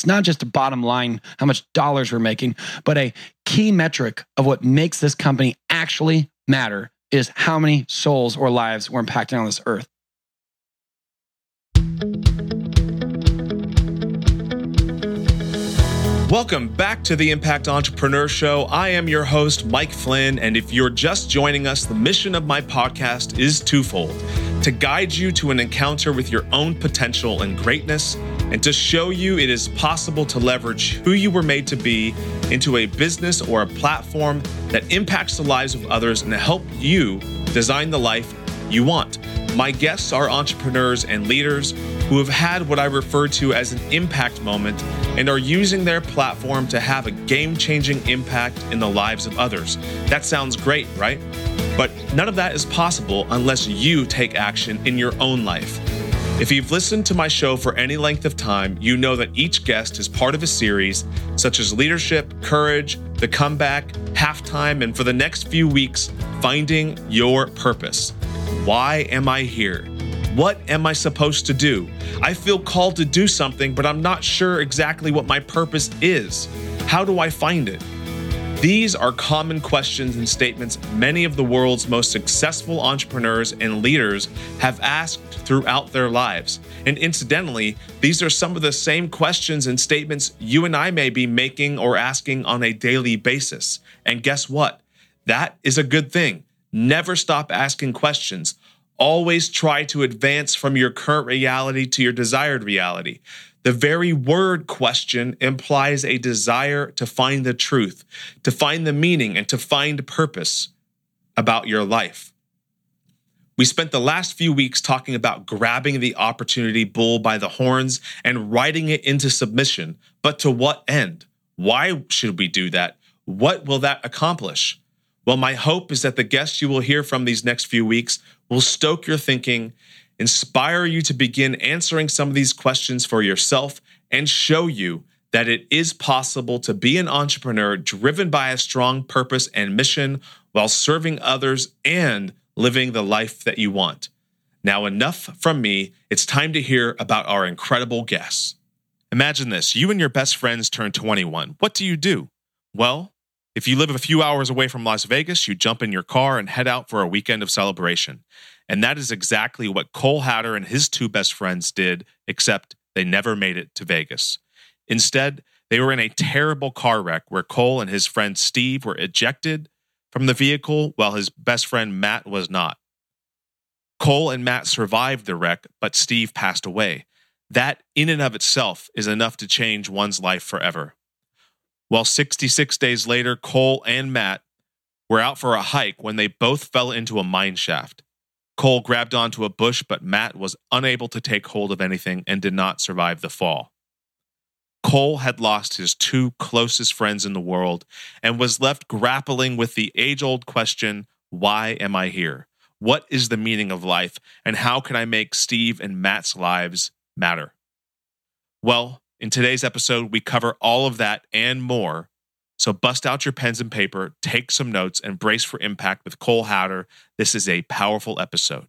It's not just a bottom line, how much dollars we're making, but a key metric of what makes this company actually matter is how many souls or lives we're impacting on this earth. Welcome back to the Impact Entrepreneur Show. I am your host, Mike Flynn, and if you're just joining us, the mission of my podcast is twofold to guide you to an encounter with your own potential and greatness, and to show you it is possible to leverage who you were made to be into a business or a platform that impacts the lives of others and to help you design the life you want. My guests are entrepreneurs and leaders who have had what I refer to as an impact moment and are using their platform to have a game changing impact in the lives of others. That sounds great, right? But none of that is possible unless you take action in your own life. If you've listened to my show for any length of time, you know that each guest is part of a series such as Leadership, Courage, The Comeback, Halftime, and for the next few weeks, Finding Your Purpose. Why am I here? What am I supposed to do? I feel called to do something, but I'm not sure exactly what my purpose is. How do I find it? These are common questions and statements many of the world's most successful entrepreneurs and leaders have asked throughout their lives. And incidentally, these are some of the same questions and statements you and I may be making or asking on a daily basis. And guess what? That is a good thing. Never stop asking questions. Always try to advance from your current reality to your desired reality. The very word question implies a desire to find the truth, to find the meaning, and to find purpose about your life. We spent the last few weeks talking about grabbing the opportunity bull by the horns and riding it into submission. But to what end? Why should we do that? What will that accomplish? Well, my hope is that the guests you will hear from these next few weeks will stoke your thinking, inspire you to begin answering some of these questions for yourself, and show you that it is possible to be an entrepreneur driven by a strong purpose and mission while serving others and living the life that you want. Now, enough from me. It's time to hear about our incredible guests. Imagine this you and your best friends turn 21. What do you do? Well, if you live a few hours away from Las Vegas, you jump in your car and head out for a weekend of celebration. And that is exactly what Cole Hatter and his two best friends did, except they never made it to Vegas. Instead, they were in a terrible car wreck where Cole and his friend Steve were ejected from the vehicle while his best friend Matt was not. Cole and Matt survived the wreck, but Steve passed away. That, in and of itself, is enough to change one's life forever. Well, 66 days later, Cole and Matt were out for a hike when they both fell into a mine shaft. Cole grabbed onto a bush, but Matt was unable to take hold of anything and did not survive the fall. Cole had lost his two closest friends in the world and was left grappling with the age old question why am I here? What is the meaning of life? And how can I make Steve and Matt's lives matter? Well, in today's episode, we cover all of that and more. So bust out your pens and paper, take some notes, and brace for impact with Cole Hatter. This is a powerful episode.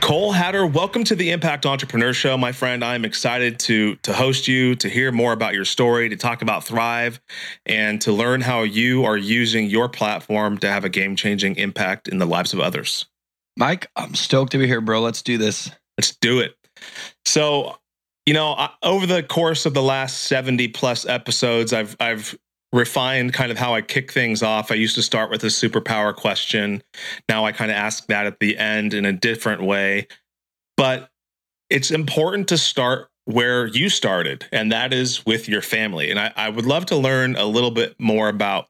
Cole Hatter, welcome to the Impact Entrepreneur Show, my friend. I'm excited to to host you, to hear more about your story, to talk about Thrive, and to learn how you are using your platform to have a game-changing impact in the lives of others. Mike, I'm stoked to be here, bro. Let's do this. Let's do it. So, you know, over the course of the last 70 plus episodes, I've I've refined kind of how I kick things off. I used to start with a superpower question. Now I kind of ask that at the end in a different way. But it's important to start where you started, and that is with your family. And I, I would love to learn a little bit more about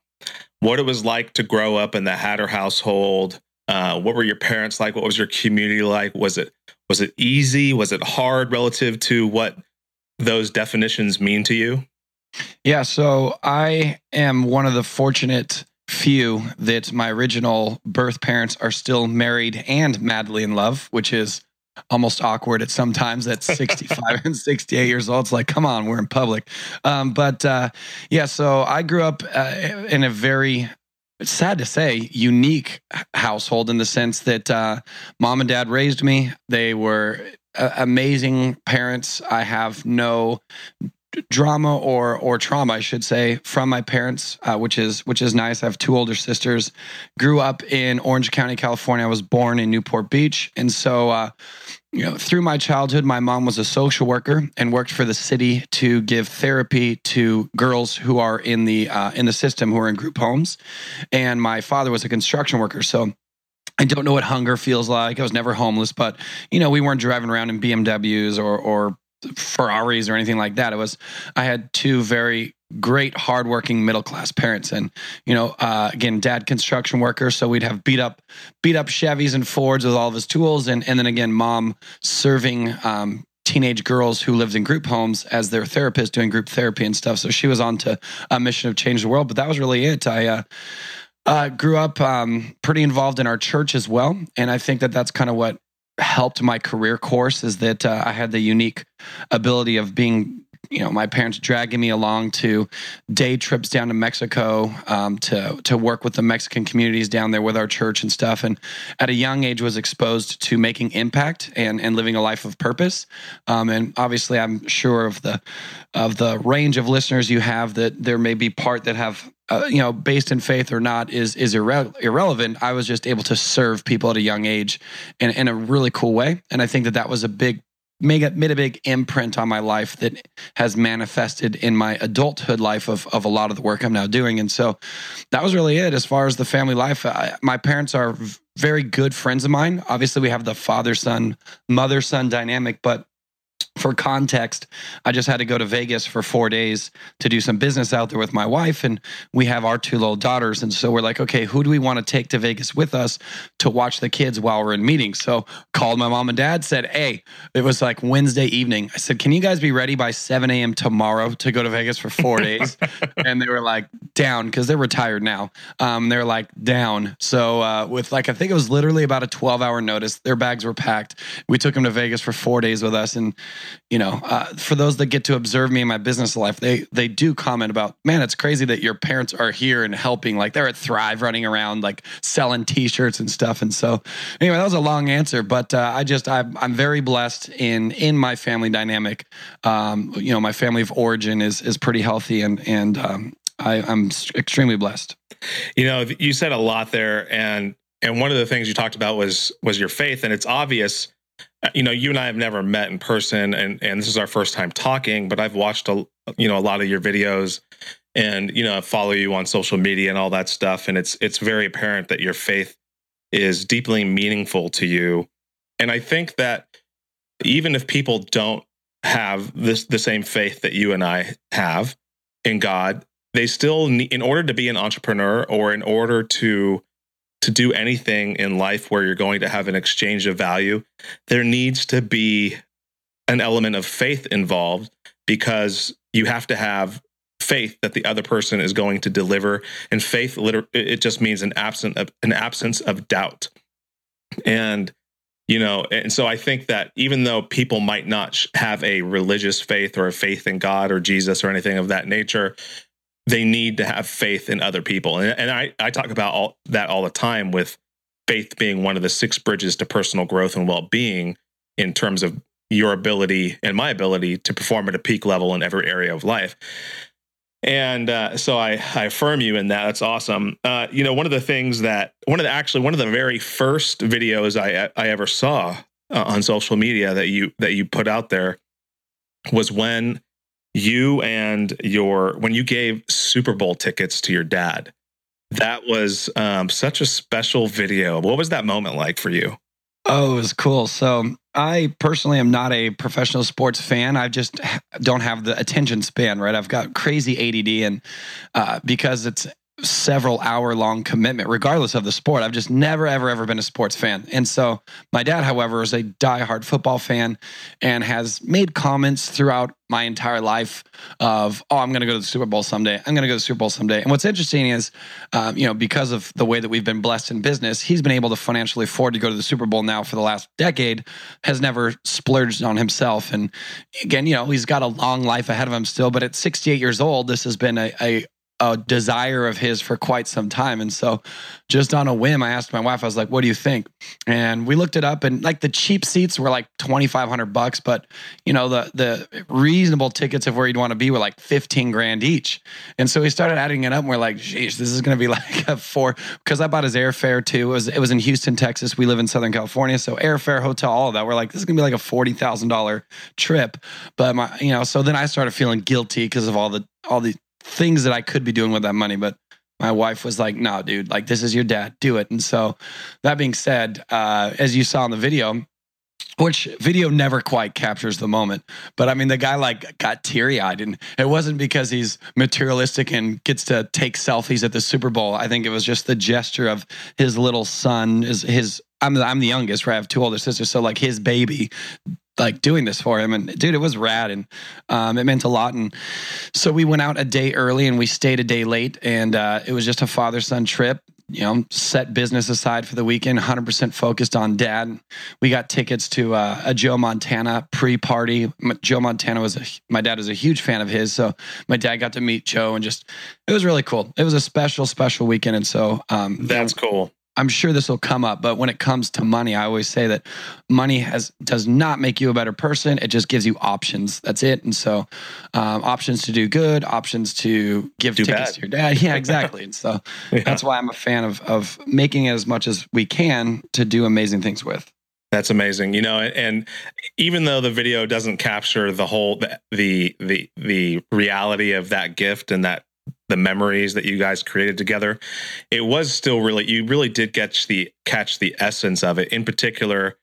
what it was like to grow up in the Hatter household. Uh, what were your parents like? What was your community like? Was it was it easy? Was it hard relative to what those definitions mean to you? Yeah, so I am one of the fortunate few that my original birth parents are still married and madly in love, which is almost awkward at sometimes at 65 and 68 years old. It's like, come on, we're in public. Um, but uh, yeah, so I grew up uh, in a very it's sad to say, unique household in the sense that uh, mom and dad raised me. They were amazing parents. I have no drama or or trauma, I should say, from my parents, uh, which is which is nice. I have two older sisters. Grew up in Orange County, California. I was born in Newport Beach, and so uh, you know, through my childhood, my mom was a social worker and worked for the city to give therapy to girls who are in the uh, in the system who are in group homes, and my father was a construction worker, so. I don't know what hunger feels like. I was never homeless, but you know, we weren't driving around in BMWs or or Ferraris or anything like that. It was I had two very great hardworking middle class parents. And you know uh, again dad construction worker so we'd have beat up beat up chevys and fords with all of his tools and and then again mom serving um, teenage girls who lived in group homes as their therapist doing group therapy and stuff. So she was on to a mission of change the world but that was really it. I uh, uh, grew up um, pretty involved in our church as well and i think that that's kind of what helped my career course is that uh, I had the unique ability of being you know my parents dragging me along to day trips down to Mexico um, to to work with the Mexican communities down there with our church and stuff. And at a young age, was exposed to making impact and and living a life of purpose. Um, and obviously, I'm sure of the of the range of listeners you have that there may be part that have uh, you know, based in faith or not is is irre- irrelevant. I was just able to serve people at a young age in, in a really cool way, and I think that that was a big made a, made a big imprint on my life that has manifested in my adulthood life of, of a lot of the work I'm now doing. And so that was really it as far as the family life. I, my parents are very good friends of mine. Obviously, we have the father son, mother son dynamic, but for context, I just had to go to Vegas for four days to do some business out there with my wife, and we have our two little daughters. And so we're like, okay, who do we want to take to Vegas with us to watch the kids while we're in meetings? So called my mom and dad, said, hey, it was like Wednesday evening. I said, can you guys be ready by 7 a.m. tomorrow to go to Vegas for four days? and they were like, down, because they're retired now. Um, they're like, down. So uh, with like, I think it was literally about a 12 hour notice, their bags were packed. We took them to Vegas for four days with us. And you know, uh, for those that get to observe me in my business life, they they do comment about, man, it's crazy that your parents are here and helping. Like they're at Thrive, running around, like selling T-shirts and stuff. And so, anyway, that was a long answer, but uh, I just I'm, I'm very blessed in in my family dynamic. Um, you know, my family of origin is is pretty healthy, and and um, I, I'm extremely blessed. You know, you said a lot there, and and one of the things you talked about was was your faith, and it's obvious you know, you and I have never met in person, and and this is our first time talking. But I've watched a you know a lot of your videos, and you know, follow you on social media and all that stuff. And it's it's very apparent that your faith is deeply meaningful to you. And I think that even if people don't have this the same faith that you and I have in God, they still need, in order to be an entrepreneur or in order to to do anything in life where you're going to have an exchange of value, there needs to be an element of faith involved because you have to have faith that the other person is going to deliver. And faith it just means an absence of an absence of doubt. And you know and so i think that even though people might not have a religious faith or a faith in god or jesus or anything of that nature they need to have faith in other people. And, and I, I talk about all that all the time with faith being one of the six bridges to personal growth and well being in terms of your ability and my ability to perform at a peak level in every area of life. And uh, so I, I affirm you in that. That's awesome. Uh, you know, one of the things that one of the actually one of the very first videos I I ever saw uh, on social media that you that you put out there was when you and your when you gave Super Bowl tickets to your dad. That was um, such a special video. What was that moment like for you? Oh, it was cool. So I personally am not a professional sports fan. I just don't have the attention span, right? I've got crazy ADD, and uh, because it's several hour long commitment, regardless of the sport. I've just never, ever, ever been a sports fan. And so my dad, however, is a diehard football fan and has made comments throughout my entire life of, oh, I'm going to go to the Super Bowl someday. I'm going to go to the Super Bowl someday. And what's interesting is, um, you know, because of the way that we've been blessed in business, he's been able to financially afford to go to the Super Bowl now for the last decade, has never splurged on himself. And again, you know, he's got a long life ahead of him still, but at 68 years old, this has been a, a a desire of his for quite some time. And so, just on a whim, I asked my wife, I was like, what do you think? And we looked it up, and like the cheap seats were like 2,500 bucks, but you know, the, the reasonable tickets of where you'd want to be were like 15 grand each. And so we started adding it up, and we're like, geez, this is going to be like a four, because I bought his airfare too. It was, it was in Houston, Texas. We live in Southern California. So, airfare, hotel, all of that. We're like, this is going to be like a $40,000 trip. But my, you know, so then I started feeling guilty because of all the, all the things that I could be doing with that money. But my wife was like, no, dude, like this is your dad, do it. And so that being said, uh, as you saw in the video, which video never quite captures the moment. But I mean, the guy like got teary eyed, and it wasn't because he's materialistic and gets to take selfies at the Super Bowl. I think it was just the gesture of his little son, is his. I'm the, I'm the youngest, right? I have two older sisters, so like his baby like doing this for him and dude it was rad and um, it meant a lot and so we went out a day early and we stayed a day late and uh, it was just a father son trip you know, set business aside for the weekend, 100% focused on dad. We got tickets to uh, a Joe Montana pre-party. Joe Montana was a, my dad was a huge fan of his, so my dad got to meet Joe, and just it was really cool. It was a special, special weekend, and so um, that's cool. I'm sure this will come up, but when it comes to money, I always say that money has does not make you a better person. It just gives you options. That's it. And so, um, options to do good, options to give do tickets bad. to your dad. Yeah, exactly. and so yeah. that's why I'm a fan of of making as much as we can to do amazing things with. That's amazing. You know, and even though the video doesn't capture the whole the the the, the reality of that gift and that the memories that you guys created together. It was still really you really did catch the catch the essence of it. In particular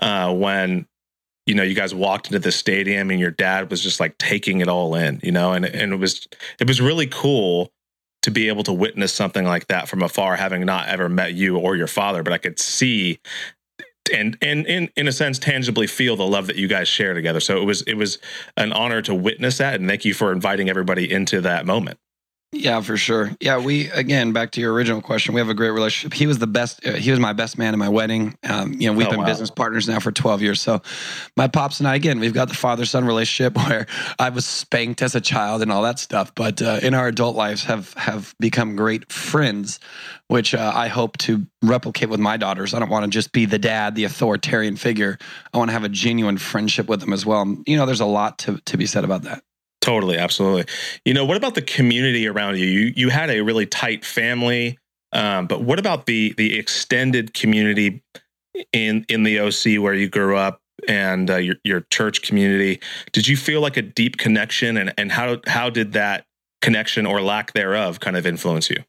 uh, when you know you guys walked into the stadium and your dad was just like taking it all in you know and and it was it was really cool to be able to witness something like that from afar having not ever met you or your father but i could see and and in in a sense tangibly feel the love that you guys share together. So it was it was an honor to witness that and thank you for inviting everybody into that moment yeah, for sure. Yeah, we again back to your original question. We have a great relationship. He was the best. Uh, he was my best man in my wedding. Um, you know, we've oh, been wow. business partners now for twelve years. So, my pops and I again, we've got the father son relationship where I was spanked as a child and all that stuff. But uh, in our adult lives, have have become great friends, which uh, I hope to replicate with my daughters. I don't want to just be the dad, the authoritarian figure. I want to have a genuine friendship with them as well. You know, there's a lot to to be said about that. Totally, absolutely. You know, what about the community around you? You you had a really tight family, um, but what about the the extended community in in the OC where you grew up and uh, your your church community? Did you feel like a deep connection, and and how how did that connection or lack thereof kind of influence you?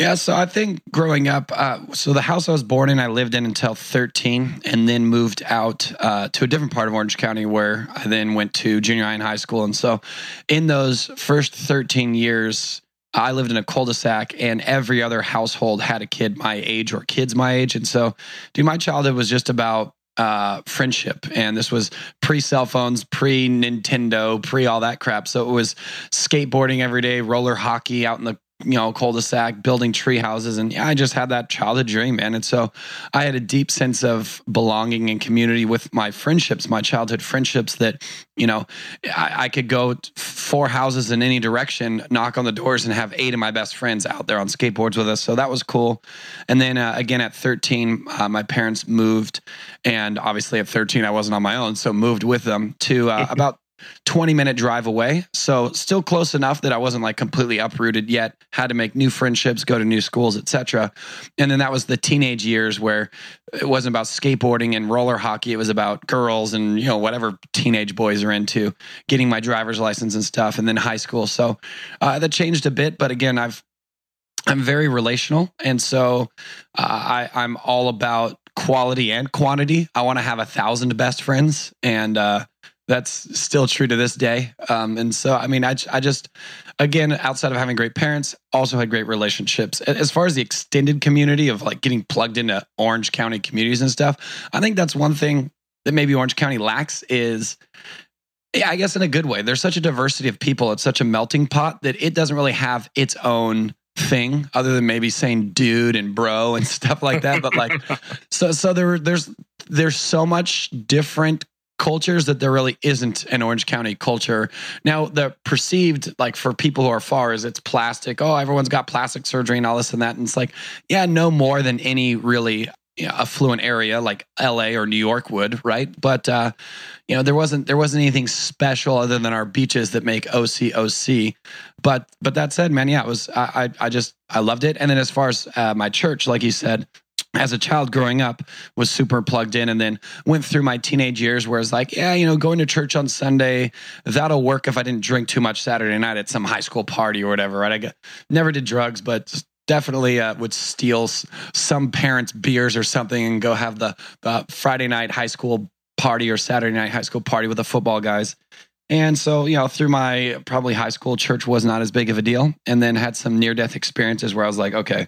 Yeah, so I think growing up, uh, so the house I was born in, I lived in until 13, and then moved out uh, to a different part of Orange County where I then went to junior high and high school. And so in those first 13 years, I lived in a cul-de-sac and every other household had a kid my age or kids my age. And so, dude, my childhood was just about uh, friendship. And this was pre cell phones, pre Nintendo, pre all that crap. So it was skateboarding every day, roller hockey out in the you know, cul-de-sac, building tree houses. And yeah, I just had that childhood dream, man. And so I had a deep sense of belonging and community with my friendships, my childhood friendships that, you know, I, I could go four houses in any direction, knock on the doors and have eight of my best friends out there on skateboards with us. So that was cool. And then uh, again, at 13, uh, my parents moved. And obviously at 13, I wasn't on my own. So moved with them to uh, about 20 minute drive away. So still close enough that I wasn't like completely uprooted yet, had to make new friendships, go to new schools, etc. And then that was the teenage years where it wasn't about skateboarding and roller hockey. It was about girls and, you know, whatever teenage boys are into, getting my driver's license and stuff. And then high school. So uh, that changed a bit. But again, I've, I'm very relational. And so uh, I, I'm all about quality and quantity. I want to have a thousand best friends. And, uh, that's still true to this day. Um, and so, I mean, I, I just, again, outside of having great parents, also had great relationships. As far as the extended community of like getting plugged into Orange County communities and stuff, I think that's one thing that maybe Orange County lacks is, yeah, I guess in a good way. There's such a diversity of people. It's such a melting pot that it doesn't really have its own thing other than maybe saying dude and bro and stuff like that but like so so there there's there's so much different cultures that there really isn't an Orange County culture. Now, the perceived, like for people who are far, is it's plastic. Oh, everyone's got plastic surgery and all this and that. And it's like, yeah, no more than any really affluent area like LA or New York would, right? But uh, you know, there wasn't there wasn't anything special other than our beaches that make OC OC. But but that said, man, yeah, it was I I, I just I loved it. And then as far as uh, my church, like you said, as a child growing up was super plugged in and then went through my teenage years where it's like yeah you know going to church on sunday that'll work if i didn't drink too much saturday night at some high school party or whatever right i got, never did drugs but definitely uh, would steal some parents beers or something and go have the, the friday night high school party or saturday night high school party with the football guys and so, you know, through my probably high school, church was not as big of a deal. And then had some near death experiences where I was like, okay,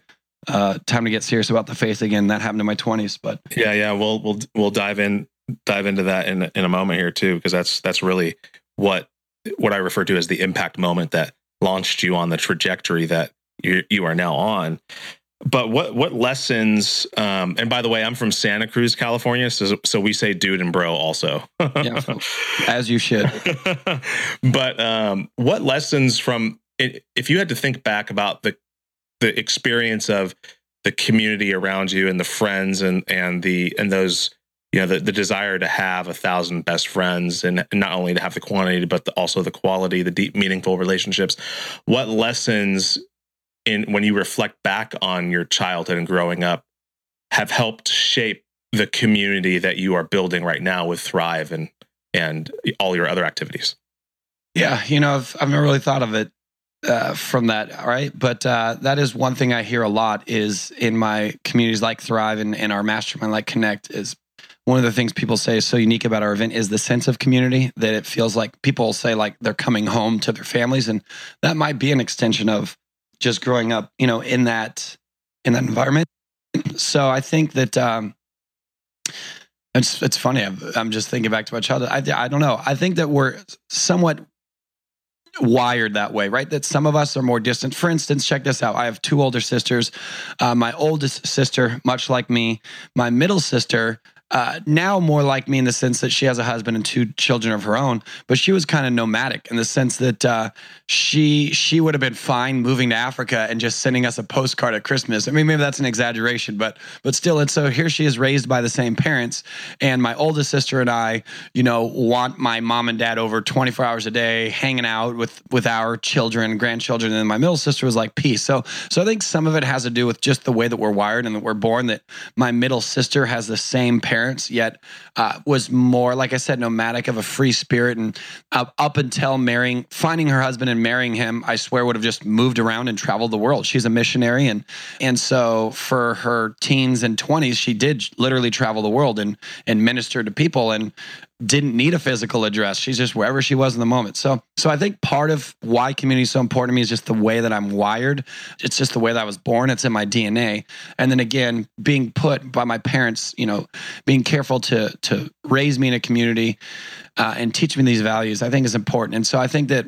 uh, time to get serious about the faith again. That happened in my twenties, but yeah, yeah, we'll we'll we'll dive in dive into that in in a moment here too, because that's that's really what what I refer to as the impact moment that launched you on the trajectory that you you are now on. But what what lessons? Um, and by the way, I'm from Santa Cruz, California, so so we say dude and bro also. yeah, as you should. but um, what lessons from if you had to think back about the the experience of the community around you and the friends and and the and those you know the, the desire to have a thousand best friends and, not only to have the quantity but the, also the quality the deep meaningful relationships. What lessons in when you reflect back on your childhood and growing up have helped shape the community that you are building right now with thrive and and all your other activities? Yeah you know i've, I've never really thought of it uh, from that. All right. But uh, that is one thing I hear a lot is in my communities like Thrive and, and our mastermind like Connect is one of the things people say is so unique about our event is the sense of community that it feels like people say like they're coming home to their families. And that might be an extension of just growing up, you know, in that, in that environment. So I think that, um, it's, it's funny. I'm, I'm just thinking back to my childhood. I, I don't know. I think that we're somewhat wired that way, right? That some of us are more distant. For instance, check this out. I have two older sisters. Uh, my oldest sister, much like me, my middle sister uh, now more like me in the sense that she has a husband and two children of her own, but she was kind of nomadic in the sense that uh, she she would have been fine moving to Africa and just sending us a postcard at Christmas. I mean, maybe that's an exaggeration, but but still, and so here she is raised by the same parents, and my oldest sister and I, you know, want my mom and dad over 24 hours a day, hanging out with with our children, grandchildren, and my middle sister was like peace. So so I think some of it has to do with just the way that we're wired and that we're born. That my middle sister has the same parents parents, yet uh, was more, like I said, nomadic of a free spirit. And uh, up until marrying, finding her husband and marrying him, I swear would have just moved around and traveled the world. She's a missionary, and and so for her teens and twenties, she did literally travel the world and and minister to people. And didn't need a physical address. She's just wherever she was in the moment. So, so I think part of why community is so important to me is just the way that I'm wired. It's just the way that I was born. It's in my DNA. And then again, being put by my parents, you know, being careful to to raise me in a community uh, and teach me these values, I think is important. And so I think that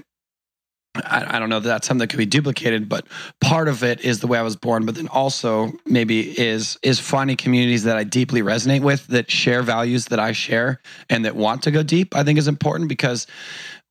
I, I, don't know that that's something that could be duplicated, but part of it is the way I was born. But then also maybe is is finding communities that I deeply resonate with, that share values that I share, and that want to go deep. I think is important because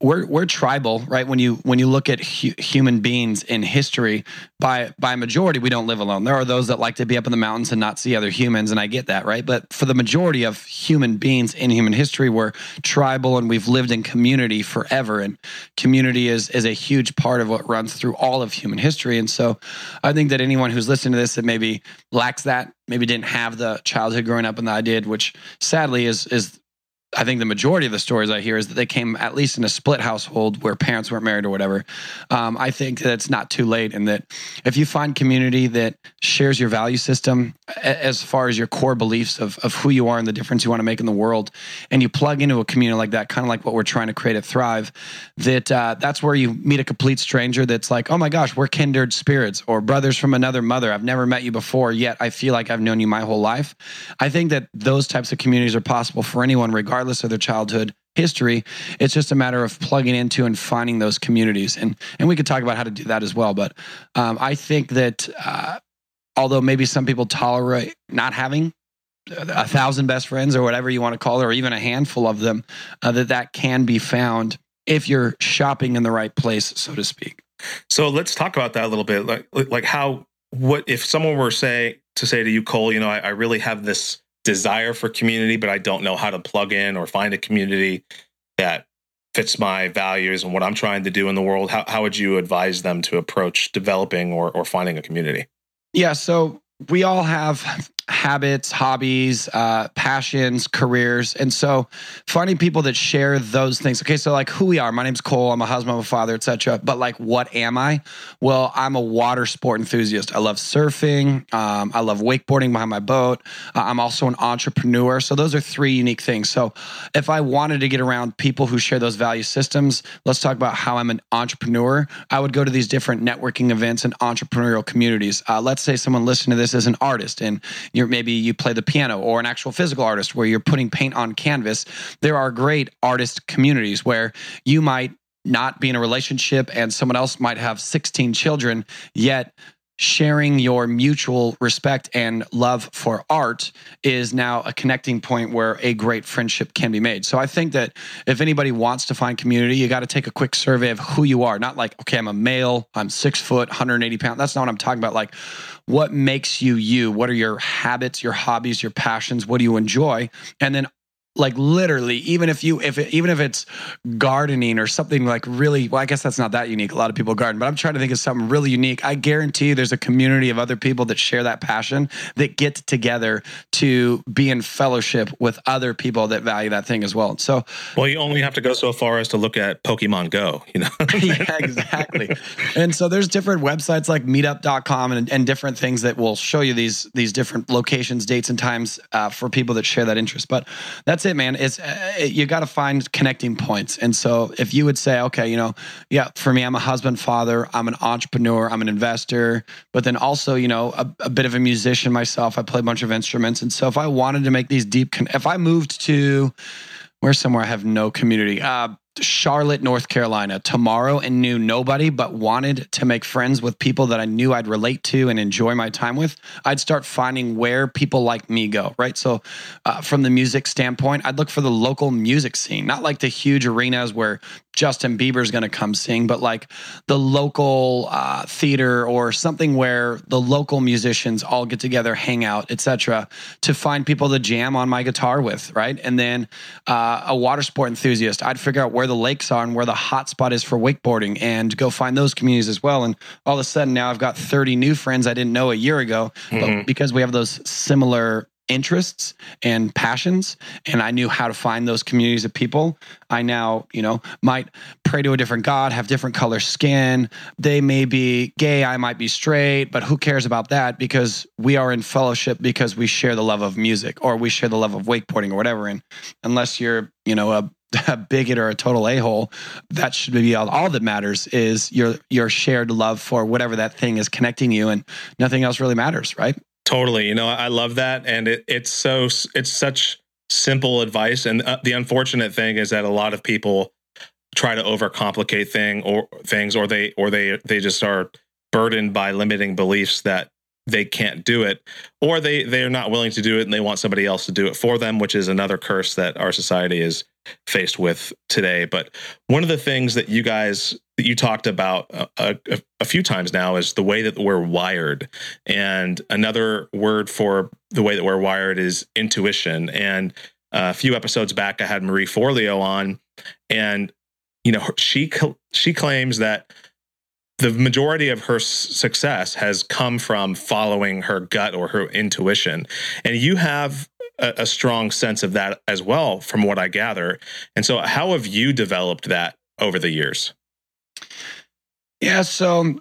we're we're tribal, right? When you when you look at hu- human beings in history, by by majority, we don't live alone. There are those that like to be up in the mountains and not see other humans, and I get that, right? But for the majority of human beings in human history, we're tribal and we've lived in community forever, and community is is a huge part of what runs through all of human history. And so, I think that anyone who's listening to this that maybe lacks that, maybe didn't have the childhood growing up in that I did, which sadly is is I think the majority of the stories I hear is that they came at least in a split household where parents weren't married or whatever. Um, I think that it's not too late, and that if you find community that shares your value system as far as your core beliefs of, of who you are and the difference you want to make in the world, and you plug into a community like that, kind of like what we're trying to create at Thrive, that uh, that's where you meet a complete stranger that's like, oh my gosh, we're kindred spirits or brothers from another mother. I've never met you before, yet I feel like I've known you my whole life. I think that those types of communities are possible for anyone, regardless regardless of their childhood history. It's just a matter of plugging into and finding those communities. And and we could talk about how to do that as well. But um, I think that uh, although maybe some people tolerate not having a thousand best friends or whatever you want to call it, or even a handful of them, uh, that that can be found if you're shopping in the right place, so to speak. So let's talk about that a little bit. Like, like how, what if someone were say to say to you, Cole, you know, I, I really have this desire for community, but I don't know how to plug in or find a community that fits my values and what I'm trying to do in the world. How, how would you advise them to approach developing or, or finding a community? Yeah. So we all have habits, hobbies, uh, passions, careers. And so finding people that share those things. Okay, so like who we are. My name's Cole. I'm a husband, I'm a father, etc. But like what am I? Well, I'm a water sport enthusiast. I love surfing. Um, I love wakeboarding behind my boat. Uh, I'm also an entrepreneur. So those are three unique things. So if I wanted to get around people who share those value systems, let's talk about how I'm an entrepreneur. I would go to these different networking events and entrepreneurial communities. Uh, let's say someone listening to this is an artist and you're maybe you play the piano or an actual physical artist where you're putting paint on canvas. There are great artist communities where you might not be in a relationship and someone else might have 16 children, yet sharing your mutual respect and love for art is now a connecting point where a great friendship can be made. So I think that if anybody wants to find community, you got to take a quick survey of who you are. Not like, okay, I'm a male, I'm six foot, 180 pounds. That's not what I'm talking about. Like, what makes you you? What are your habits, your hobbies, your passions? What do you enjoy? And then like literally even if you if it, even if it's gardening or something like really well i guess that's not that unique. A lot of people garden but i'm trying to think of something really unique. I guarantee there's a community of other people that share that passion that get together to be in fellowship with other people that value that thing as well. So well you only have to go so far as to look at pokemon go you know? Yeah exactly. And so there's different websites like meetup.com and, and different things that will show you these these different locations dates and times uh, for people that share that interest. But that's that's it, man. It's uh, you got to find connecting points. And so if you would say, okay, you know, yeah, for me, I'm a husband, father, I'm an entrepreneur, I'm an investor, but then also, you know, a, a bit of a musician myself. I play a bunch of instruments, and so if I wanted to make these deep, con- if I moved to where's somewhere I have no community, uh, Charlotte, North Carolina tomorrow and knew nobody but wanted to make friends with people that I knew I'd relate to and enjoy my time with, I'd start finding where people like me go, right? So, uh, from the music standpoint, I'd look for the local music scene, not like the huge arenas where Justin Bieber's going to come sing, but like the local uh, theater or something where the local musicians all get together, hang out, etc., to find people to jam on my guitar with, right? And then uh, a water sport enthusiast, I'd figure out where the lakes are and where the hot spot is for wakeboarding, and go find those communities as well. And all of a sudden, now I've got 30 new friends I didn't know a year ago, mm-hmm. but because we have those similar interests and passions and i knew how to find those communities of people i now you know might pray to a different god have different color skin. They may be gay i might be straight but who cares about that? Because we are in fellowship because we share the love of music or we share the love of wakeboarding or whatever. And unless you're you know a a bigot or a total a-hole that should be all, all that matters is your your shared love for whatever that thing is connecting you and nothing else really matters right Totally. You know, I love that. And it, it's so, it's such simple advice. And uh, the unfortunate thing is that a lot of people try to overcomplicate thing or things, or they, or they, they just are burdened by limiting beliefs that they can't do it or they they're not willing to do it and they want somebody else to do it for them which is another curse that our society is faced with today but one of the things that you guys that you talked about a, a, a few times now is the way that we're wired and another word for the way that we're wired is intuition and uh, a few episodes back i had marie forleo on and you know she she claims that the majority of her success has come from following her gut or her intuition. And you have a, a, strong sense of that as well, from what I gather. And so, how have you developed that over the years? Yeah, so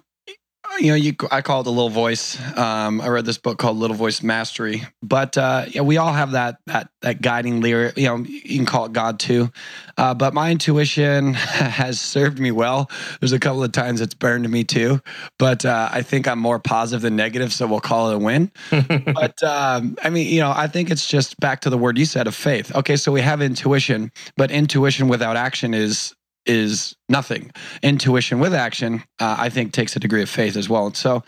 you know, you I call it the little voice. Um, I read this book called Little Voice Mastery, but uh, yeah, we all have that that that guiding lyric. You know, you can call it God too. Uh, but my intuition has served me well. There's a couple of times it's burned me too, but uh, I think I'm more positive than negative, so we'll call it a win. but um, I mean, you know, I think it's just back to the word you said of faith. Okay, so we have intuition, but intuition without action is is nothing. Intuition with action, uh, I think, takes a degree of faith as well. And so,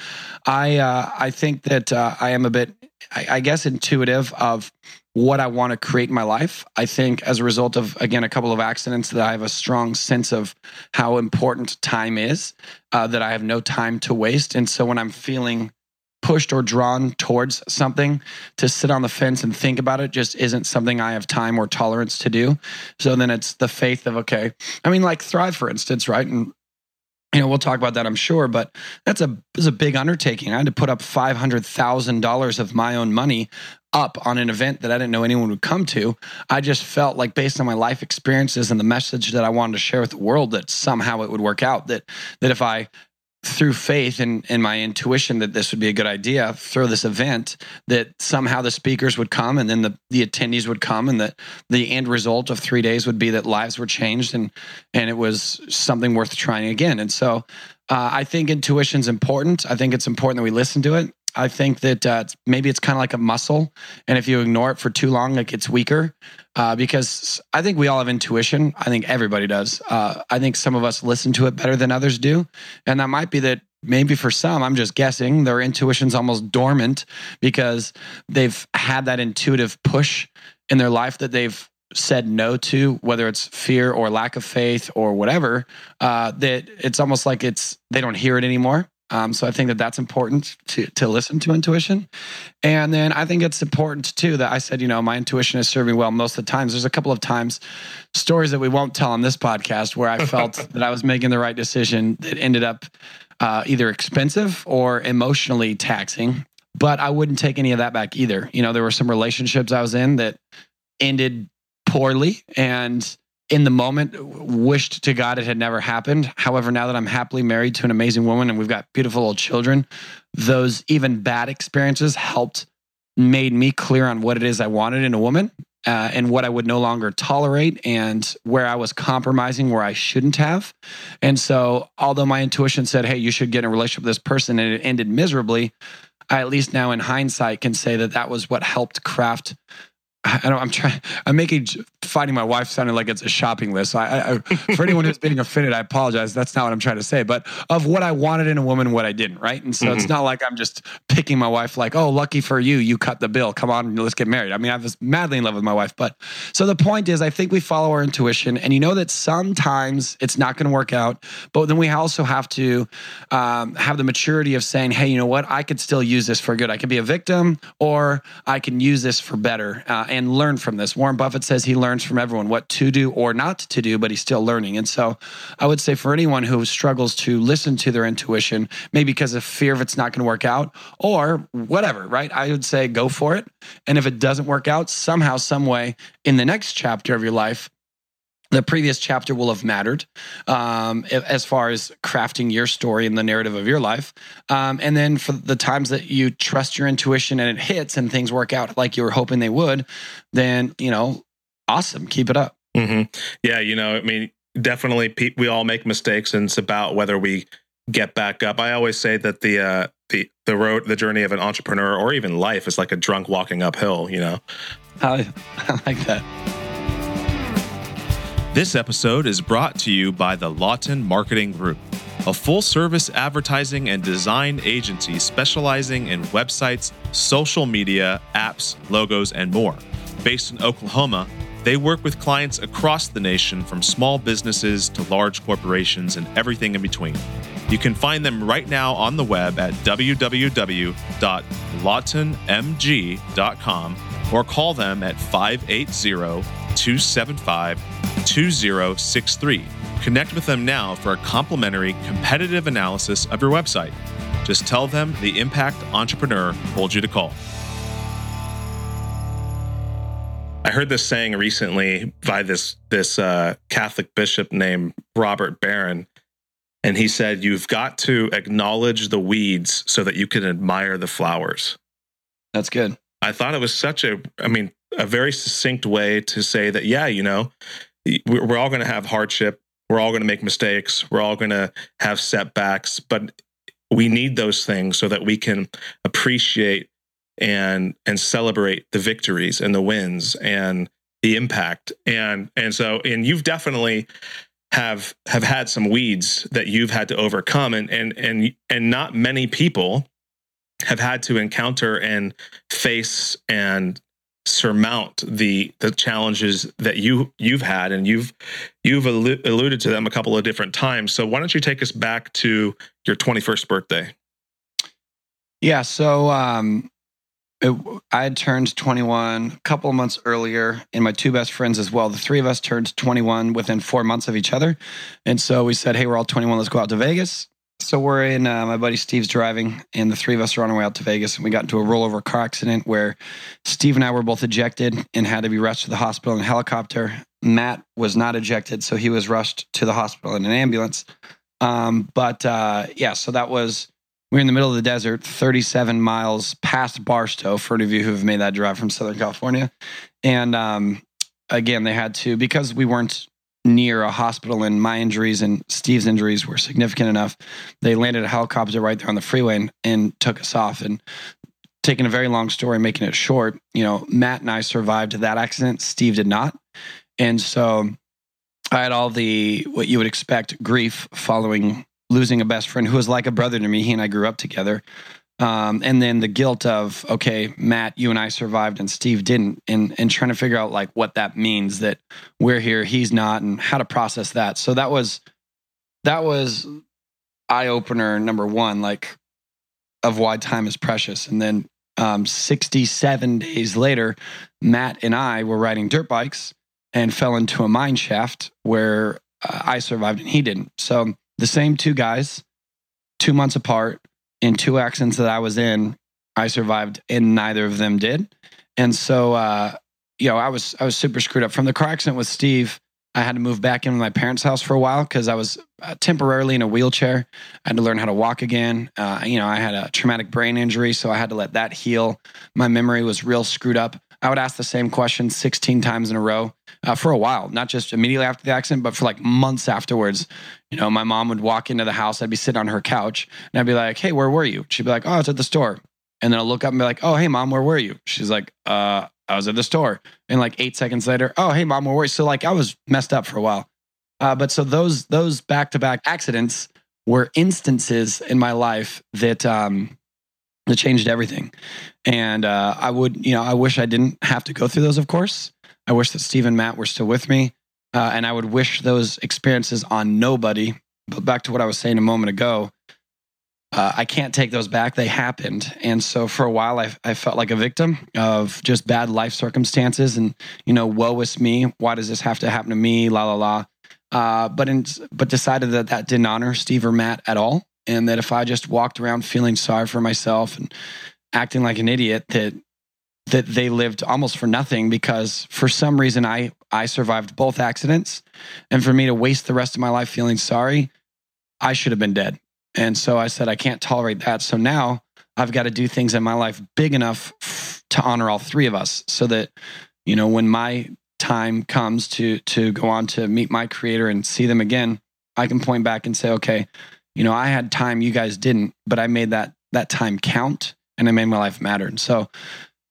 I uh, I think that uh, I am a bit, I, I guess, intuitive of what I want to create in my life. I think as a result of again a couple of accidents that I have a strong sense of how important time is. Uh, that I have no time to waste, and so when I'm feeling pushed or drawn towards something to sit on the fence and think about it just isn't something I have time or tolerance to do. So then it's the faith of, okay, I mean, like Thrive, for instance, right? And you know, we'll talk about that, I'm sure, but that's a is a big undertaking. I had to put up five hundred thousand dollars of my own money up on an event that I didn't know anyone would come to. I just felt like, based on my life experiences and the message that I wanted to share with the world, that somehow it would work out. That that if I through faith and, and my intuition that this would be a good idea, throw this event that somehow the speakers would come and then the, the attendees would come and that the end result of three days would be that lives were changed and and it was something worth trying again. And so uh, I think intuition's important. I think it's important that we listen to it. I think that uh, maybe it's kind of like a muscle, and if you ignore it for too long, it gets weaker. Uh, because I think we all have intuition. I think everybody does. Uh, I think some of us listen to it better than others do, and that might be that. Maybe for some, I'm just guessing, their intuition's almost dormant because they've had that intuitive push in their life that they've said no to, whether it's fear or lack of faith or whatever, uh, that it's almost like it's they don't hear it anymore. Um, so I think that that's important to to listen to intuition, and then I think it's important too that I said you know my intuition is serving well most of the times. There's a couple of times stories that we won't tell on this podcast where I felt that I was making the right decision that ended up uh, either expensive or emotionally taxing, but I wouldn't take any of that back either. You know, there were some relationships I was in that ended poorly and in the moment wished to God it had never happened. However, now that I'm happily married to an amazing woman and we've got beautiful little children, those even bad experiences helped made me clear on what it is I wanted in a woman uh, and what I would no longer tolerate and where I was compromising where I shouldn't have. And so, although my intuition said, hey, you should get in a relationship with this person and it ended miserably, I at least now in hindsight can say that that was what helped craft I don't. Know, I'm trying. I'm making finding my wife sounded like it's a shopping list. I, I, for anyone who's being offended, I apologize. That's not what I'm trying to say. But of what I wanted in a woman, what I didn't. Right. And so mm-hmm. it's not like I'm just picking my wife. Like, oh, lucky for you, you cut the bill. Come on, let's get married. I mean, I was madly in love with my wife. But so the point is, I think we follow our intuition, and you know that sometimes it's not going to work out. But then we also have to um, have the maturity of saying, hey, you know what? I could still use this for good. I could be a victim, or I can use this for better. Uh, and learn from this. Warren Buffett says he learns from everyone what to do or not to do, but he's still learning. And so I would say for anyone who struggles to listen to their intuition, maybe because of fear of it's not going to work out or whatever, right? I would say go for it. And if it doesn't work out, somehow, some way in the next chapter of your life, the previous chapter will have mattered um, as far as crafting your story and the narrative of your life. Um, and then for the times that you trust your intuition and it hits and things work out like you were hoping they would, then, you know, awesome. Keep it up. Mm-hmm. Yeah. You know, I mean, definitely we all make mistakes and it's about whether we get back up. I always say that the, uh, the, the road, the journey of an entrepreneur or even life is like a drunk walking uphill, you know? I, I like that. This episode is brought to you by the Lawton Marketing Group, a full service advertising and design agency specializing in websites, social media, apps, logos, and more. Based in Oklahoma, they work with clients across the nation from small businesses to large corporations and everything in between. You can find them right now on the web at www.lawtonmg.com or call them at 580 275 2063. Connect with them now for a complimentary competitive analysis of your website. Just tell them the Impact Entrepreneur told you to call. I heard this saying recently by this this uh, Catholic bishop named Robert Barron, and he said, "You've got to acknowledge the weeds so that you can admire the flowers." That's good. I thought it was such a, I mean, a very succinct way to say that, yeah, you know, we're all going to have hardship. We're all going to make mistakes. We're all going to have setbacks, but we need those things so that we can appreciate and and celebrate the victories and the wins and the impact. And and so and you've definitely have have had some weeds that you've had to overcome and and and and not many people have had to encounter and face and surmount the the challenges that you you've had. And you've you've alluded to them a couple of different times. So why don't you take us back to your 21st birthday? Yeah so um it, I had turned 21 a couple of months earlier, and my two best friends as well. The three of us turned 21 within four months of each other. And so we said, Hey, we're all 21. Let's go out to Vegas. So we're in, uh, my buddy Steve's driving, and the three of us are on our way out to Vegas. And we got into a rollover car accident where Steve and I were both ejected and had to be rushed to the hospital in a helicopter. Matt was not ejected, so he was rushed to the hospital in an ambulance. Um, but uh, yeah, so that was we are in the middle of the desert, 37 miles past Barstow, for any of you who have made that drive from Southern California. And um, again, they had to, because we weren't near a hospital and my injuries and Steve's injuries were significant enough, they landed a helicopter right there on the freeway and, and took us off. And taking a very long story, making it short, you know, Matt and I survived that accident. Steve did not. And so I had all the, what you would expect, grief following losing a best friend who was like a brother to me. He and I grew up together. Um, and then the guilt of okay, Matt, you and I survived, and Steve didn't, and and trying to figure out like what that means that we're here, he's not, and how to process that. So that was that was eye opener number one, like of why time is precious. And then um, 67 days later, Matt and I were riding dirt bikes and fell into a mine shaft where uh, I survived and he didn't. So the same two guys, two months apart, in two accidents that I was in, I survived, and neither of them did. And so, uh, you know, I was I was super screwed up from the car accident with Steve. I had to move back into my parents' house for a while because I was uh, temporarily in a wheelchair. I had to learn how to walk again. Uh, you know, I had a traumatic brain injury, so I had to let that heal. My memory was real screwed up. I would ask the same question 16 times in a row uh, for a while, not just immediately after the accident, but for like months afterwards. You know, my mom would walk into the house, I'd be sitting on her couch, and I'd be like, Hey, where were you? She'd be like, Oh, I was at the store. And then I'll look up and be like, Oh, hey, mom, where were you? She's like, Uh, I was at the store. And like eight seconds later, Oh, hey, mom, where were you? So like I was messed up for a while. Uh, but so those those back to back accidents were instances in my life that um, that changed everything. And uh, I would, you know, I wish I didn't have to go through those. Of course, I wish that Steve and Matt were still with me. Uh, and I would wish those experiences on nobody. But back to what I was saying a moment ago, uh, I can't take those back. They happened. And so for a while, I, I felt like a victim of just bad life circumstances and, you know, woe is me. Why does this have to happen to me? La, la, la. Uh, but, in, but decided that that didn't honor Steve or Matt at all. And that if I just walked around feeling sorry for myself and acting like an idiot, that that they lived almost for nothing because for some reason I I survived both accidents and for me to waste the rest of my life feeling sorry I should have been dead. And so I said I can't tolerate that. So now I've got to do things in my life big enough to honor all three of us so that you know when my time comes to to go on to meet my creator and see them again I can point back and say okay you know I had time you guys didn't but I made that that time count and I made my life matter. And so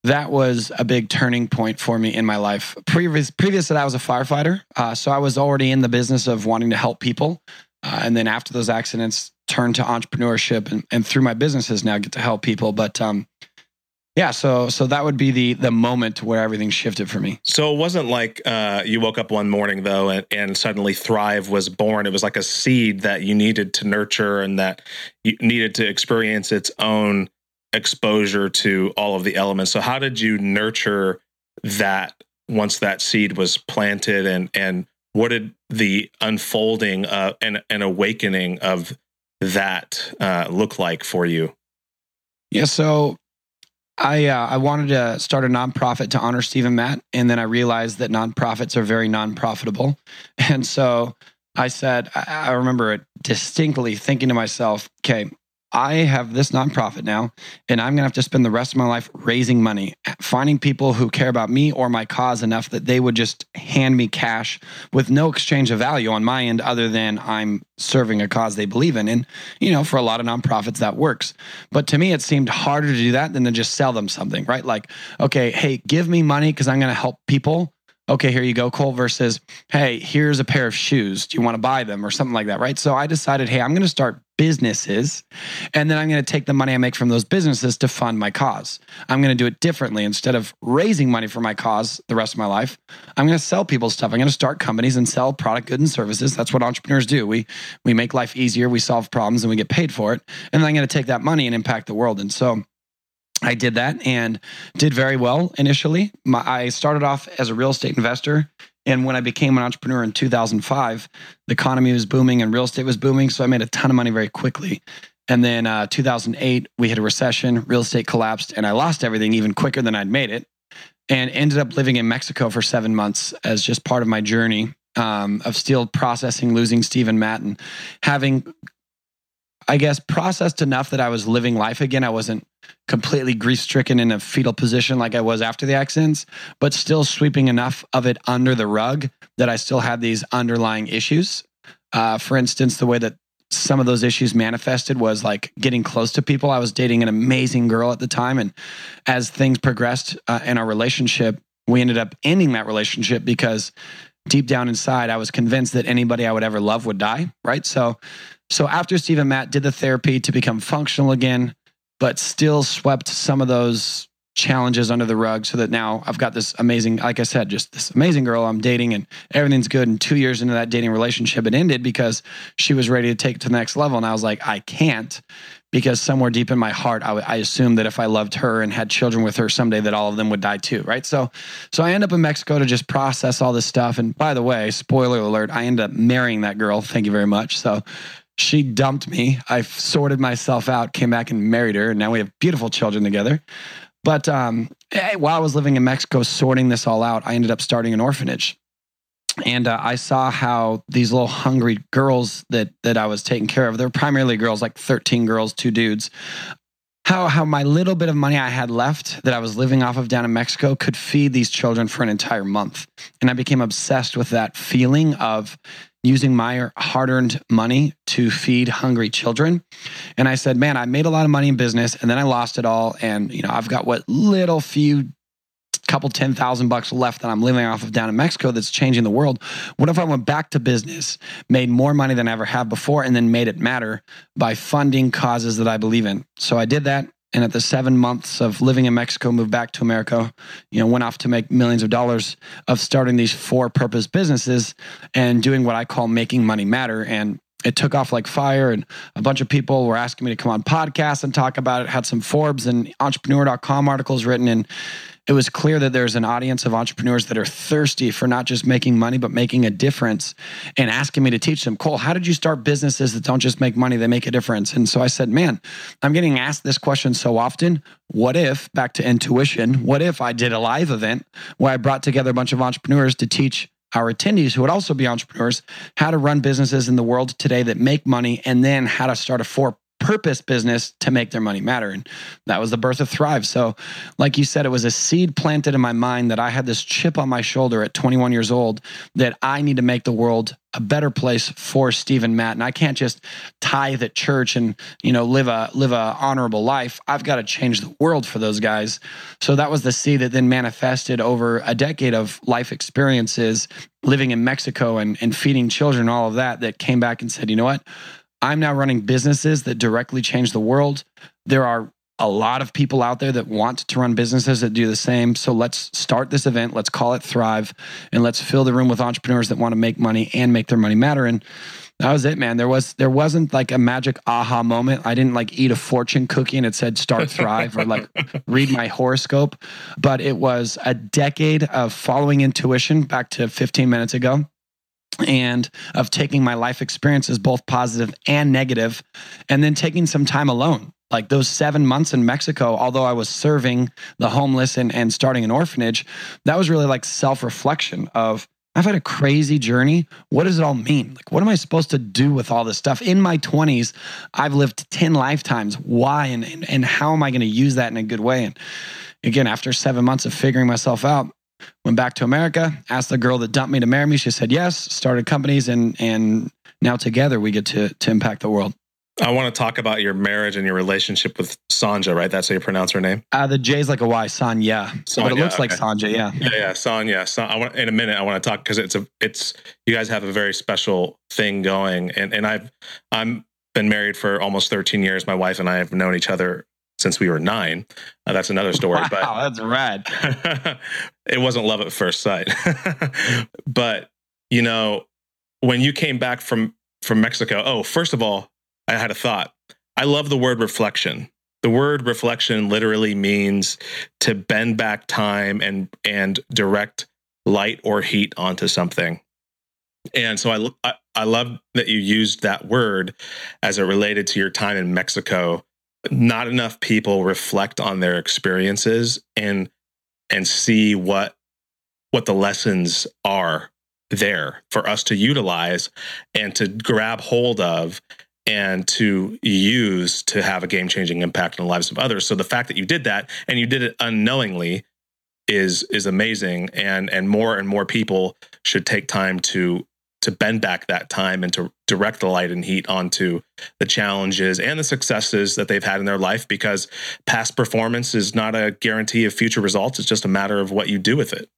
that was a big turning point for me in my life. Previous, previous to that, I was a firefighter. Uh, so I was already in the business of wanting to help people. Uh, and then after those accidents, turned to entrepreneurship and, and through my businesses now get to help people. But um, yeah, so so that would be the the moment where everything shifted for me. So it wasn't like uh, you woke up one morning though, and, and suddenly Thrive was born. It was like a seed that you needed to nurture and that you needed to experience its own exposure to all of the elements. So how did you nurture that once that seed was planted and and what did the unfolding uh, and an awakening of that uh, look like for you? Yeah, so I uh, I wanted to start a nonprofit to honor Steve and Matt, and then I realized that nonprofits are very non-profitable, and so I said I, I remember distinctly thinking to myself, okay, I have this nonprofit now, and I'm going to have to spend the rest of my life raising money, finding people who care about me or my cause enough that they would just hand me cash with no exchange of value on my end other than I'm serving a cause they believe in. And, you know, for a lot of nonprofits, that works. But to me, it seemed harder to do that than to just sell them something, right? Like, okay, hey, give me money because I'm going to help people. Okay, here you go, Cole, versus, hey, here's a pair of shoes. Do you want to buy them or something like that? Right. So I decided, hey, I'm going to start businesses and then I'm going to take the money I make from those businesses to fund my cause. I'm going to do it differently. Instead of raising money for my cause the rest of my life, I'm going to sell people stuff. I'm going to start companies and sell product, goods, and services. That's what entrepreneurs do. We we make life easier, we solve problems, and we get paid for it. And then I'm going to take that money and impact the world. And so I did that and did very well initially. My, I started off as a real estate investor. And when I became an entrepreneur in 2005, the economy was booming and real estate was booming. So I made a ton of money very quickly. And then uh, 2008, we hit a recession, real estate collapsed, and I lost everything even quicker than I'd made it. And ended up living in Mexico for seven months as just part of my journey um, of still processing losing Steve and Matt and having I guess, processed enough that I was living life again. I wasn't completely grief stricken in a fetal position like I was after the accidents, but still sweeping enough of it under the rug that I still had these underlying issues. Uh, for instance, the way that some of those issues manifested was like getting close to people. I was dating an amazing girl at the time. And as things progressed uh, in our relationship, we ended up ending that relationship because deep down inside, I was convinced that anybody I would ever love would die. Right. So, so after Steve and Matt did the therapy to become functional again, but still swept some of those challenges under the rug so that now I've got this amazing, like I said, just this amazing girl I'm dating and everything's good. And two years into that dating relationship, it ended because she was ready to take it to the next level. And I was like, I can't because somewhere deep in my heart, I, I assumed that if I loved her and had children with her someday, that all of them would die too, right? So, so I end up in Mexico to just process all this stuff. And by the way, spoiler alert, I end up marrying that girl. Thank you very much. So, she dumped me. I sorted myself out, came back and married her, and now we have beautiful children together. But um, eh, while I was living in Mexico, sorting this all out, I ended up starting an orphanage and uh, I saw how these little hungry girls that that I was taking care of, they're primarily girls, like 13 girls, two dudes. How how my little bit of money I had left that I was living off of down in Mexico could feed these children for an entire month. And I became obsessed with that feeling of using my hard-earned money to feed hungry children. And I said, "Man, I made a lot of money in business and then I lost it all and you know, I've got what little few couple 10,000 bucks left that I'm living off of down in Mexico that's changing the world. What if I went back to business, made more money than I ever have before, and then made it matter by funding causes that I believe in? So I did that. And at the seven months of living in Mexico, moved back to America, you know, went off to make millions of dollars of starting these for purpose businesses and doing what I call making money matter. And it took off like fire and a bunch of people were asking me to come on podcasts and talk about it had some forbes and entrepreneur.com articles written and it was clear that there's an audience of entrepreneurs that are thirsty for not just making money, but making a difference and asking me to teach them. Cole, how did you start businesses that don't just make money, they make a difference? And so I said, man, I'm getting asked this question so often. What if, back to intuition, what if I did a live event where I brought together a bunch of entrepreneurs to teach our attendees who would also be entrepreneurs how to run businesses in the world today that make money and then how to start a for purpose business to make their money matter. And that was the birth of Thrive. So, like you said, it was a seed planted in my mind that I had this chip on my shoulder at 21 years old that I need to make the world a better place for Steve and Matt. And I can't just tithe at church and, you know, live a live a honorable life. I've got to change the world for those guys. So that was the seed that then manifested over a decade of life experiences living in Mexico and, and feeding children, all of that, that came back and said, you know what? I'm now running businesses that directly change the world. There are a lot of people out there that want to run businesses that do the same. So let's start this event. Let's call it Thrive and let's fill the room with entrepreneurs that want to make money and make their money matter. And that was it, man. There was there wasn't like a magic aha moment. I didn't like eat a fortune cookie and it said start thrive or like read my horoscope, but it was a decade of following intuition back to 15 minutes ago and of taking my life experiences, both positive and negative, and then taking some time alone. Like those seven months in Mexico, although I was serving the homeless and, and starting an orphanage, that was really like self reflection of I've had a crazy journey. What does it all mean? Like, what am I supposed to do with all this stuff? In my 20s, I've lived 10 lifetimes. Why? And, and, and how am I going to use that in a good way? And again, after seven months of figuring myself out, Went back to America, asked the girl that dumped me to marry me. She said yes, started companies, and and now together we get to to impact the world. I want to talk about your marriage and your relationship with Sanja, right? That's how you pronounce her name. Uh, the J's like a Y, Sanja. Sanya, but it looks okay. like Sanja, yeah. Yeah, yeah, Sanja. Son, I want in a minute. I want to talk because it's a it's you guys have a very special thing going, and and I've I'm been married for almost 13 years. My wife and I have known each other since we were nine. Uh, that's another story, Wow, but that's rad. it wasn't love at first sight. but you know, when you came back from from Mexico, oh, first of all, I had a thought. I love the word reflection. The word reflection literally means to bend back time and and direct light or heat onto something. And so I, I I love that you used that word as it related to your time in Mexico. Not enough people reflect on their experiences and and see what what the lessons are there for us to utilize and to grab hold of and to use to have a game-changing impact on the lives of others. So the fact that you did that and you did it unknowingly is is amazing and and more and more people should take time to to bend back that time and to direct the light and heat onto the challenges and the successes that they've had in their life because past performance is not a guarantee of future results. It's just a matter of what you do with it.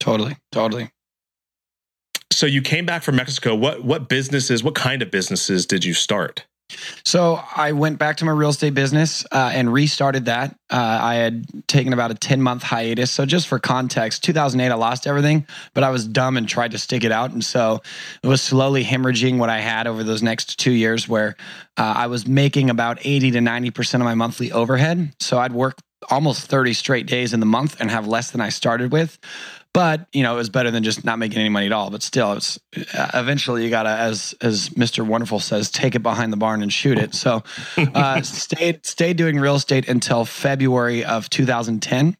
Totally, totally. so you came back from mexico. What what businesses what kind of businesses did you start So I went back to my real estate business uh, and restarted that. Uh, I had taken about a 10 month hiatus. So, just for context, 2008, I lost everything, but I was dumb and tried to stick it out. And so it was slowly hemorrhaging what I had over those next two years, where uh, I was making about 80 to 90% of my monthly overhead. So, I'd work almost 30 straight days in the month and have less than I started with. But you know, it was better than just not making any money at all. But still, it's uh, eventually you gotta, as as Mister Wonderful says, take it behind the barn and shoot it. So, uh, stayed stayed doing real estate until February of 2010,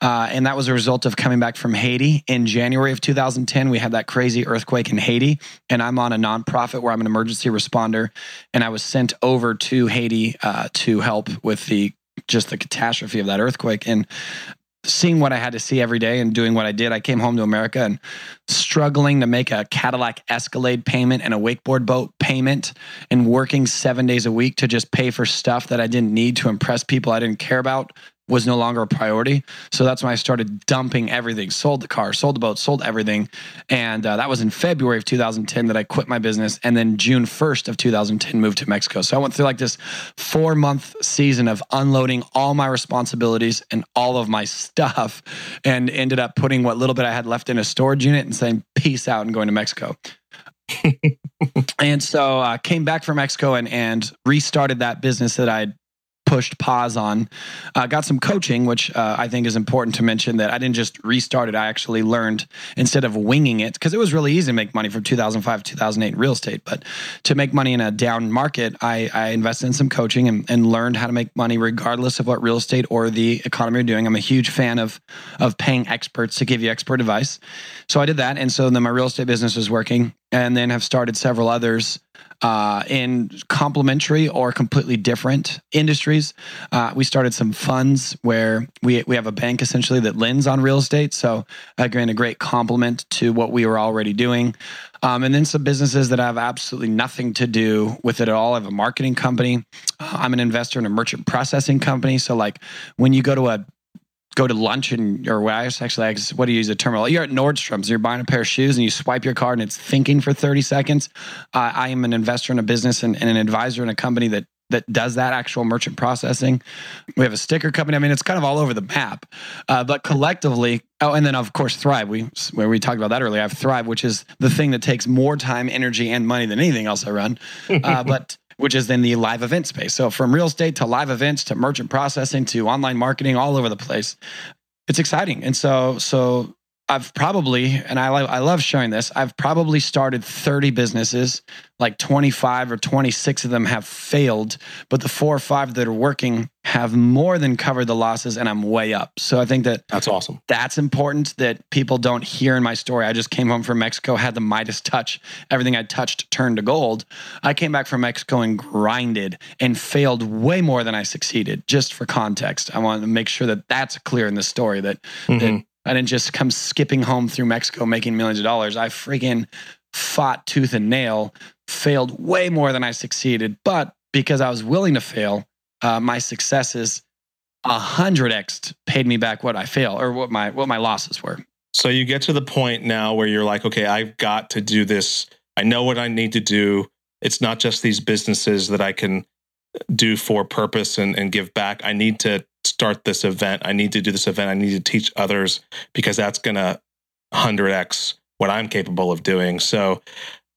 uh, and that was a result of coming back from Haiti in January of 2010. We had that crazy earthquake in Haiti, and I'm on a nonprofit where I'm an emergency responder, and I was sent over to Haiti uh, to help with the just the catastrophe of that earthquake and seeing what I had to see every day and doing what I did, I came home to America and struggling to make a Cadillac Escalade payment and a wakeboard boat payment and working seven days a week to just pay for stuff that I didn't need to impress people I didn't care about was no longer a priority. So that's when I started dumping everything, sold the car, sold the boat, sold everything. And uh, that was in February of 2010 that I quit my business. And then June 1st of 2010 moved to Mexico. So I went through like this four month season of unloading all my responsibilities and all of my stuff and ended up putting what little bit I had left in a storage unit and saying, peace out and going to Mexico. and so I uh, came back from Mexico and, and restarted that business that I'd pushed pause on. Uh, got some coaching, which uh, I think is important to mention that I didn't just restart it. I actually learned instead of winging it because it was really easy to make money from 2005 2008 in real estate. But to make money in a down market, I, I invested in some coaching and, and, learned how to make money regardless of what real estate or the economy are doing. I'm a huge fan of of paying experts to give you expert advice. So I did that, and so then my real estate business was working, and then have started several others uh, in complementary or completely different industries. Uh, we started some funds where we we have a bank essentially that lends on real estate. So again, a great complement to what we were already doing. Um, and then some businesses that have absolutely nothing to do with it at all. I have a marketing company. Uh, I'm an investor in a merchant processing company. So like when you go to a go to lunch and or what I actually what do you use the terminal? You're at Nordstrom's, you're buying a pair of shoes and you swipe your card and it's thinking for 30 seconds. Uh, I am an investor in a business and, and, an advisor in a company that that does that actual merchant processing. We have a sticker company. I mean, it's kind of all over the map. Uh, but collectively, oh, and then of course Thrive. We where we talked about that earlier. I have Thrive, which is the thing that takes more time, energy, and money than anything else I run. Uh, but which is in the live event space. So from real estate to live events to merchant processing to online marketing all over the place. It's exciting. And so so I've probably, and I, I love sharing this, I've probably started 30 businesses, like 25 or 26 of them have failed, but the four or five that are working have more than covered the losses and I'm way up. So I think that that's awesome. That's important that people don't hear in my story. I just came home from Mexico, had the Midas touch, everything I touched turned to gold. I came back from Mexico and grinded and failed way more than I succeeded. Just for context, I want to make sure that that's clear in the story that, mm-hmm. that I didn't just come skipping home through Mexico making millions of dollars. I freaking fought tooth and nail, failed way more than I succeeded, but because I was willing to fail, uh, my successes a hundred x paid me back what I failed or what my what my losses were. So you get to the point now where you're like, okay, I've got to do this. I know what I need to do. It's not just these businesses that I can do for purpose and, and give back. I need to start this event. I need to do this event. I need to teach others because that's going to 100x what I'm capable of doing. So,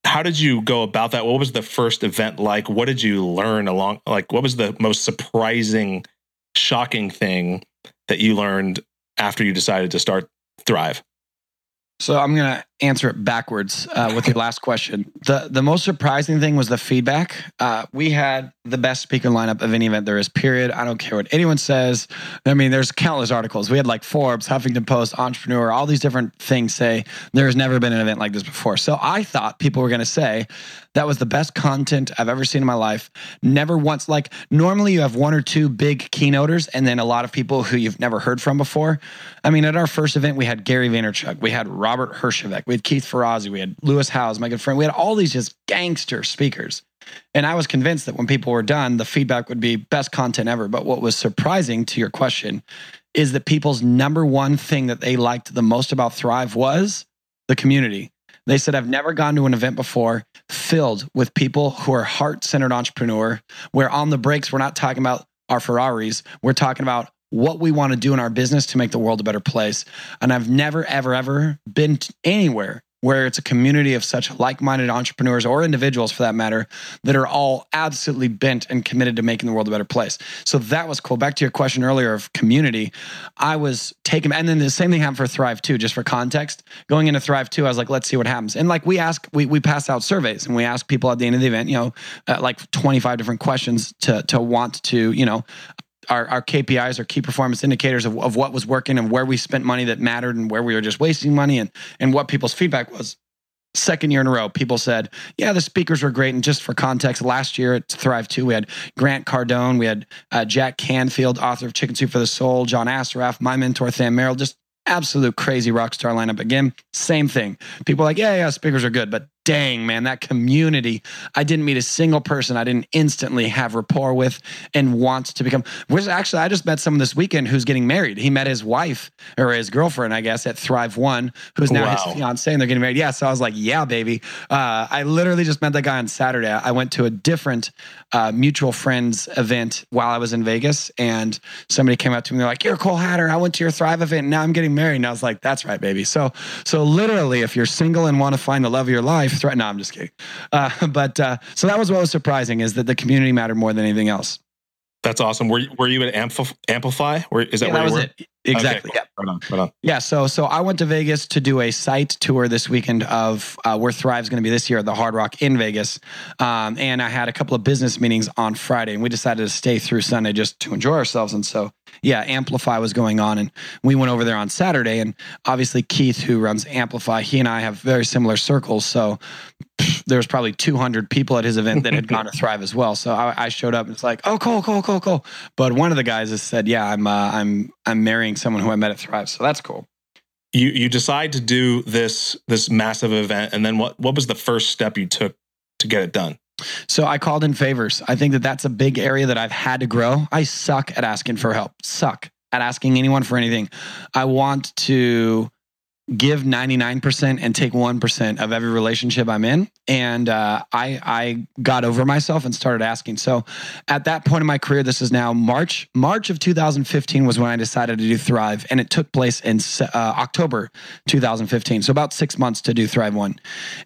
how did you go about that? What was the first event like? What did you learn along? Like, what was the most surprising, shocking thing that you learned after you decided to start Thrive? So I'm going to answer it backwards uh, with your last question. The the most surprising thing was the feedback. Uh, we had the best speaker lineup of any event there is. Period. I don't care what anyone says. I mean, there's countless articles. We had like Forbes, Huffington Post, Entrepreneur, all these different things say there's never been an event like this before. So I thought people were going to say that was the best content I've ever seen in my life. Never once like normally you have one or two big keynoters and then a lot of people who you've never heard from before. I mean, at our first event we had Gary Vaynerchuk, we had Robert Herjavec, we had Keith Ferrazzi, we had Lewis Howes, my good friend. We had all these just gangster speakers. And I was convinced that when people were done, the feedback would be best content ever. But what was surprising to your question is that people's number one thing that they liked the most about Thrive was the community. They said, I've never gone to an event before filled with people who are heart centered entrepreneur, where on the breaks, we're not talking about our Ferraris. We're talking about what we want to do in our business to make the world a better place. And I've never, ever, ever been anywhere where it's a community of such like-minded entrepreneurs or individuals for that matter that are all absolutely bent and committed to making the world a better place. So that was cool. Back to your question earlier of community i was taken and then the same thing happened for thrive 2 just for context. Going into thrive 2 i was like let's see what happens. And like we ask we, we pass out surveys and we ask people at the end of the event you know uh, like 25 different questions to to want to you know our, our KPIs, our key performance indicators of, of what was working and where we spent money that mattered and where we were just wasting money and, and what people's feedback was. Second year in a row, people said, Yeah, the speakers were great. And just for context, last year at Thrive 2, we had Grant Cardone, we had uh, Jack Canfield, author of Chicken Soup for the Soul, John Assaraf, my mentor, Sam Merrill, just absolute crazy rock star lineup. Again, same thing. People like, Yeah, yeah, speakers are good, but dang, man, that community. I didn't meet a single person I didn't instantly have rapport with and want to become. Which actually, I just met someone this weekend who's getting married. He met his wife or his girlfriend, I guess, at Thrive One, who's now wow. his fiance, and they're getting married. Yeah. So I was like, yeah, baby. Uh, I literally just met that guy on Saturday. I went to a different uh, mutual friends event while I was in Vegas, and somebody came up to me. They're like, "You're Cole Hatter. I went to your Thrive event, and now I'm getting married." And I was like, "That's right, baby." So, so literally, if you're single and want to find the love of your life threat. No, I'm just kidding. Uh, but uh, so that was what was surprising is that the community mattered more than anything else. That's awesome. Were you, were you at Ampl- Amplify? Where is that yeah, where that you was were? It. Exactly. Okay, cool. right on, right on. Yeah. So so I went to Vegas to do a site tour this weekend of uh, where Thrive's is going to be this year at the Hard Rock in Vegas, um, and I had a couple of business meetings on Friday, and we decided to stay through Sunday just to enjoy ourselves. And so yeah, Amplify was going on, and we went over there on Saturday, and obviously Keith, who runs Amplify, he and I have very similar circles, so there was probably 200 people at his event that had gone to Thrive as well. So I, I, showed up and it's like, oh, cool, cool, cool, cool. But one of the guys has said, yeah, I'm, uh, I'm, I'm marrying someone who I met at Thrive. So that's cool. You, you decide to do this, this massive event. And then what, what was the first step you took to get it done? So I called in favors. I think that that's a big area that I've had to grow. I suck at asking for help. Suck at asking anyone for anything. I want to give 99% and take 1% of every relationship I'm in. And uh, I, I got over myself and started asking. So at that point in my career, this is now March, March of 2015 was when I decided to do Thrive. And it took place in uh, October 2015. So about six months to do Thrive One.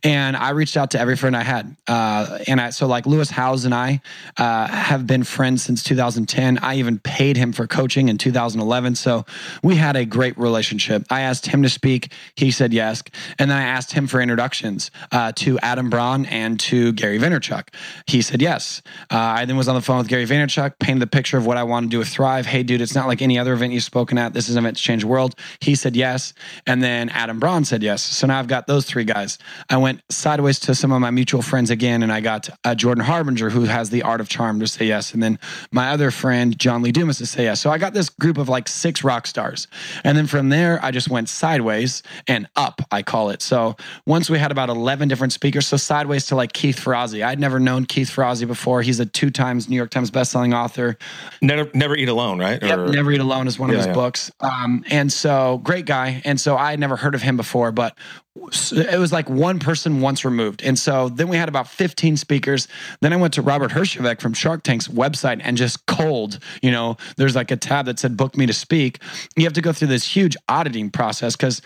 And I reached out to every friend I had. Uh, and I, so like Lewis Howes and I uh, have been friends since 2010. I even paid him for coaching in 2011. So we had a great relationship. I asked him to speak. He said yes. And then I asked him for introductions uh, to Adam Braun and to Gary Vaynerchuk. He said yes. Uh, I then was on the phone with Gary Vaynerchuk, painted the picture of what I want to do with Thrive. Hey, dude, it's not like any other event you've spoken at. This is an event to change the world. He said yes. And then Adam Braun said yes. So now I've got those three guys. I went sideways to some of my mutual friends again, and I got uh, Jordan Harbinger, who has the art of charm, to say yes. And then my other friend, John Lee Dumas, to say yes. So I got this group of like six rock stars. And then from there, I just went sideways sideways and up, I call it. So once we had about 11 different speakers, so sideways to like Keith Ferrazzi. I'd never known Keith Ferrazzi before. He's a two times New York Times bestselling author. Never, never eat alone, right? Yep, or, Never Eat Alone is one yeah, of his yeah. books. Um, and so great guy. And so I had never heard of him before, but it was like one person once removed. And so then we had about 15 speakers. Then I went to Robert Herjavec from Shark Tank's website and just cold, you know, there's like a tab that said book me to speak. You have to go through this huge auditing process because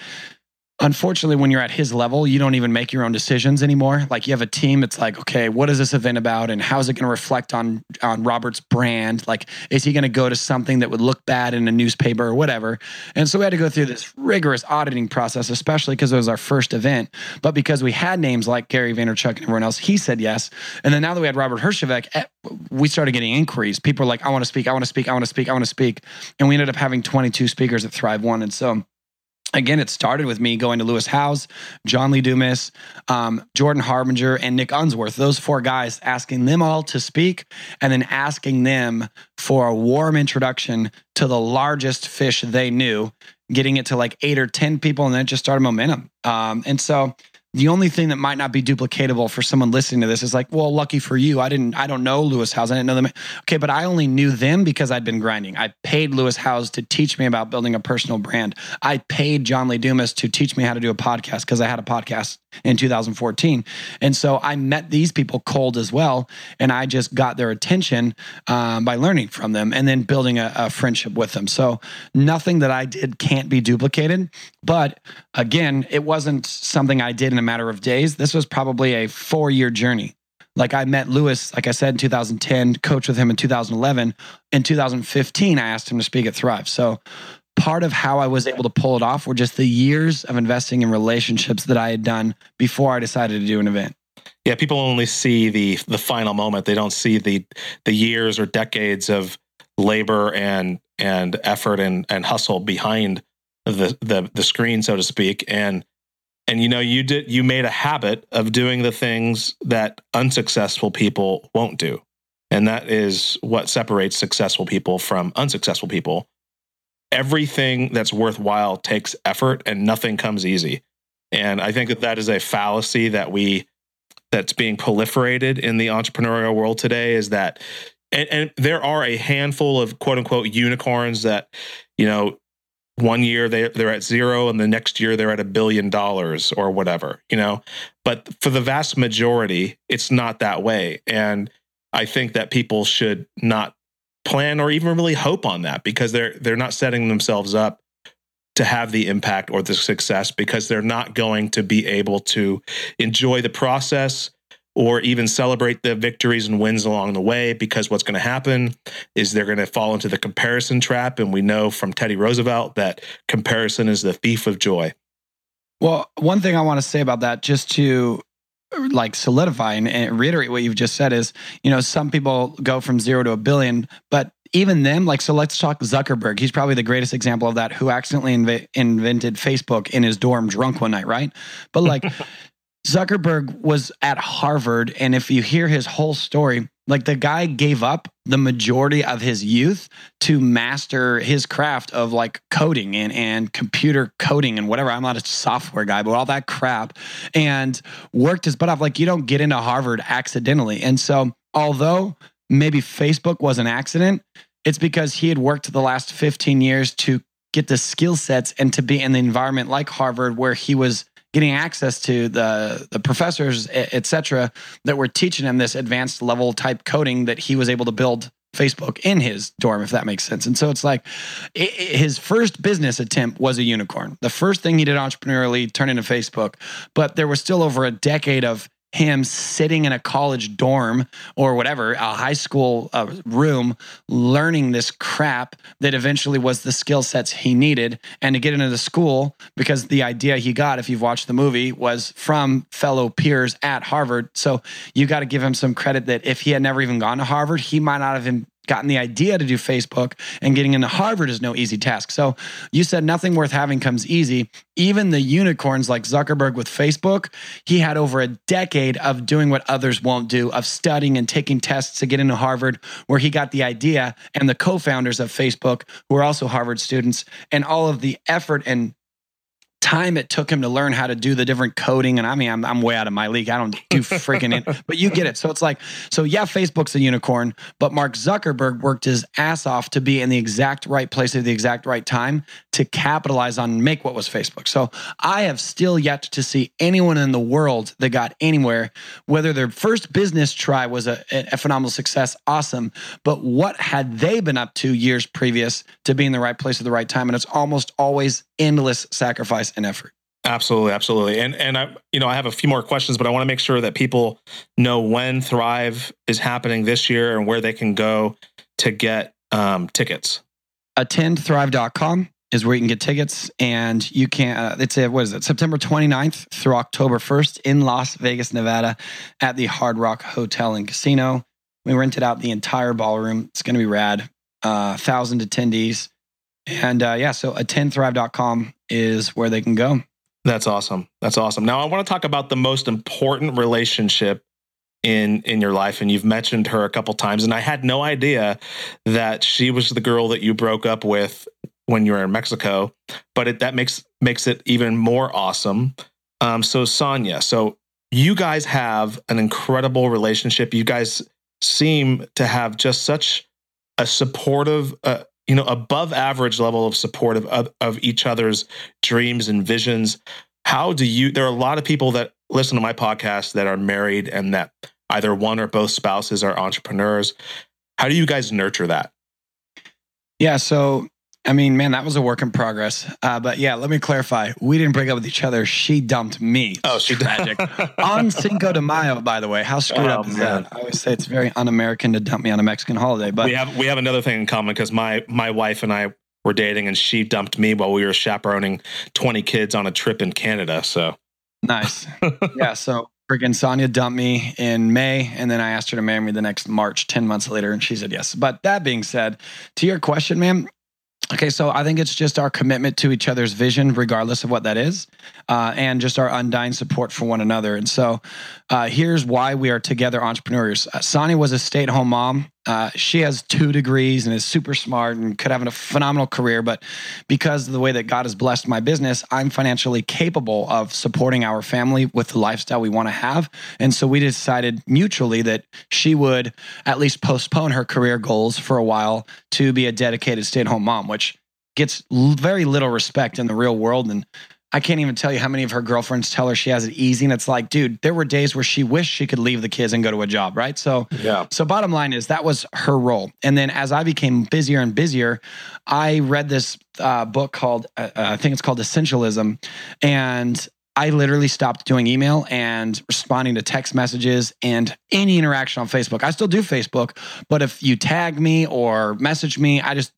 unfortunately when you're at his level you don't even make your own decisions anymore. Like you have a team it's like okay what is this event about and how is it going to reflect on on robert's brand? Like is he going to go to something that would look bad in a newspaper or whatever? And so we had to go through this rigorous auditing process especially because it was our first event. But because we had names like gary vaynerchuk and everyone else he said yes. And then now that we had robert herjavec eh, we started getting inquiries. People were like i want to speak i want to speak i want to speak i want to speak. And we ended up having 22 speakers at thrive one. And so again, it started with me going to Lewis Howes, John Lee Dumas, um, Jordan Harbinger, and Nick Unsworth. Those four guys, asking them all to speak, and then asking them for a warm introduction to the largest fish they knew, getting it to like eight or ten people, and then it just started momentum. Um, and so the only thing that might not be duplicatable for someone listening to this is like, well, lucky for you, I didn't, I don't know Lewis Howes. I didn't know them. Okay, but I only knew them because I'd been grinding. I paid Lewis Howes to teach me about building a personal brand. I paid John Lee Dumas to teach me how to do a podcast because I had a podcast in 2014. And so I met these people cold as well, and I just got their attention um, by learning from them and then building a, a friendship with them. So nothing that I did can't be duplicated. But again, it wasn't something I did a matter of days. This was probably a four year journey. Like I met Lewis, like I said, in 2010, coached with him in 2011. In 2015, I asked him to speak at Thrive. So part of how I was able to pull it off were just the years of investing in relationships that I had done before I decided to do an event. Yeah, people only see the the final moment. They don't see the the years or decades of labor and and effort and and hustle behind the the the screen, so to speak. And and you know you did you made a habit of doing the things that unsuccessful people won't do. And that is what separates successful people from unsuccessful people. Everything that's worthwhile takes effort and nothing comes easy. And i think that that is a fallacy that we that's being proliferated in the entrepreneurial world today is that and, and there are a handful of quote unquote unicorns that you know one year they they're at zero and the next year they're at a billion dollars or whatever you know? But for the vast majority it's not that way. And i think that people should not plan or even really hope on that because they're they're not setting themselves up to have the impact or the success because they're not going to be able to enjoy the process or even celebrate the victories and wins along the way because what's going to happen is they're going to fall into the comparison trap and we know from Teddy Roosevelt that comparison is the thief of joy. Well, one thing I want to say about that just to like solidify and, and reiterate what you've just said is, you know, some people go from 0 to a billion, but even them, like, so let's talk Zuckerberg. He's probably the greatest example of that who accidentally inv- invented Facebook in his dorm drunk one night, right? But like, Zuckerberg was at Harvard. And if you hear his whole story, like the guy gave up the majority of his youth to master his craft of like coding and, and computer coding and whatever. I'm not a software guy, but all that crap and worked his butt off. Like you don't get into Harvard accidentally. And so, although maybe Facebook was an accident, it's because he had worked the last 15 years to get the skill sets and to be in the environment like Harvard where he was getting access to the the professors, etc., that were teaching him this advanced level type coding that he was able to build Facebook in his dorm, if that makes sense. And so it's like it, his first business attempt was a unicorn. The first thing he did entrepreneurially turned into Facebook, but there was still over a decade of him sitting in a college dorm or whatever, a high school uh, room, learning this crap that eventually was the skill sets he needed. And to get into the school, because the idea he got, if you've watched the movie, was from fellow peers at Harvard. So you got to give him some credit that if he had never even gone to Harvard, he might not have gotten the idea to do Facebook and getting into Harvard is no easy task. So you said nothing worth having comes easy. Even the unicorns like Zuckerberg with Facebook, he had over a decade of doing what others won't do, of studying and taking tests to get into Harvard, where he got the idea, and the co founders of Facebook, who are also Harvard students, and all of the effort and time it took him to learn how to do the different coding. And I mean, I'm, I'm way out of my league. I don't do freaking it, but you get it. So it's like, so yeah, Facebook's a unicorn, but Mark Zuckerberg worked his ass off to be in the exact right place at the exact right time to capitalize on make what was Facebook. So I have still yet to see anyone in the world that got anywhere, whether their first business try was a, a phenomenal success, awesome. But what had they been up to years previous to be in the right place at the right time? And it's almost always endless sacrifice and effort. Absolutely, absolutely. And and I you know, I have a few more questions, but I want to make sure that people know when Thrive is happening this year and where they can go to get um, tickets. Attendthrive.com is where you can get tickets and you can uh, it's a what is it september 29th through october 1st in las vegas nevada at the hard rock hotel and casino we rented out the entire ballroom it's going to be rad uh, thousand attendees and uh, yeah, so attendthrive.com is where they can go. That's awesome. That's awesome. Now I want to talk about the most important relationship in in your life and you've mentioned her a couple times and I had no idea that she was the girl that you broke up with when you were in Mexico, but it, that makes makes it even more awesome. Um, so Sonia, so you guys have an incredible relationship. You guys seem to have just such a supportive uh, you know above average level of support of, of, of each other's dreams and visions. How do you there are a lot of people that listen to my podcast that are married and that either one or both spouses are entrepreneurs. How do you guys nurture that? Yeah so I mean, man, that was a work in progress. Uh, but yeah, let me clarify. We didn't break up with each other. She dumped me. Oh, she tragic. on Cinco de Mayo, by the way. How screwed oh, up is man. that? I always say it's very un-American to dump me on a Mexican holiday. But we have we have another thing in common because my my wife and I were dating, and she dumped me while we were chaperoning twenty kids on a trip in Canada. So nice. yeah. So freaking Sonia dumped me in May, and then I asked her to marry me the next March, 10 months later, and she said yes. But that being said, to your question, man, Okay, so I think it's just our commitment to each other's vision, regardless of what that is, uh, and just our undying support for one another. And so, uh, here's why we are together entrepreneurs. Uh, Sonia was a stay at home mom uh, she has two degrees and is super smart and could have a phenomenal career. But because of the way that God has blessed my business, I'm financially capable of supporting our family with the lifestyle we want to have. And so we decided mutually that she would at least postpone her career goals for a while to be a dedicated stay at home mom, which gets very little respect in the real world. And I can't even tell you how many of her girlfriends tell her she has it easy. And it's like, dude, there were days where she wished she could leave the kids and go to a job, right? So, yeah. So, bottom line is that was her role. And then as I became busier and busier, I read this uh, book called, uh, uh I think it's called Essentialism. And I literally stopped doing email and responding to text messages and any interaction on Facebook. I still do Facebook, but if you tag me or message me, I just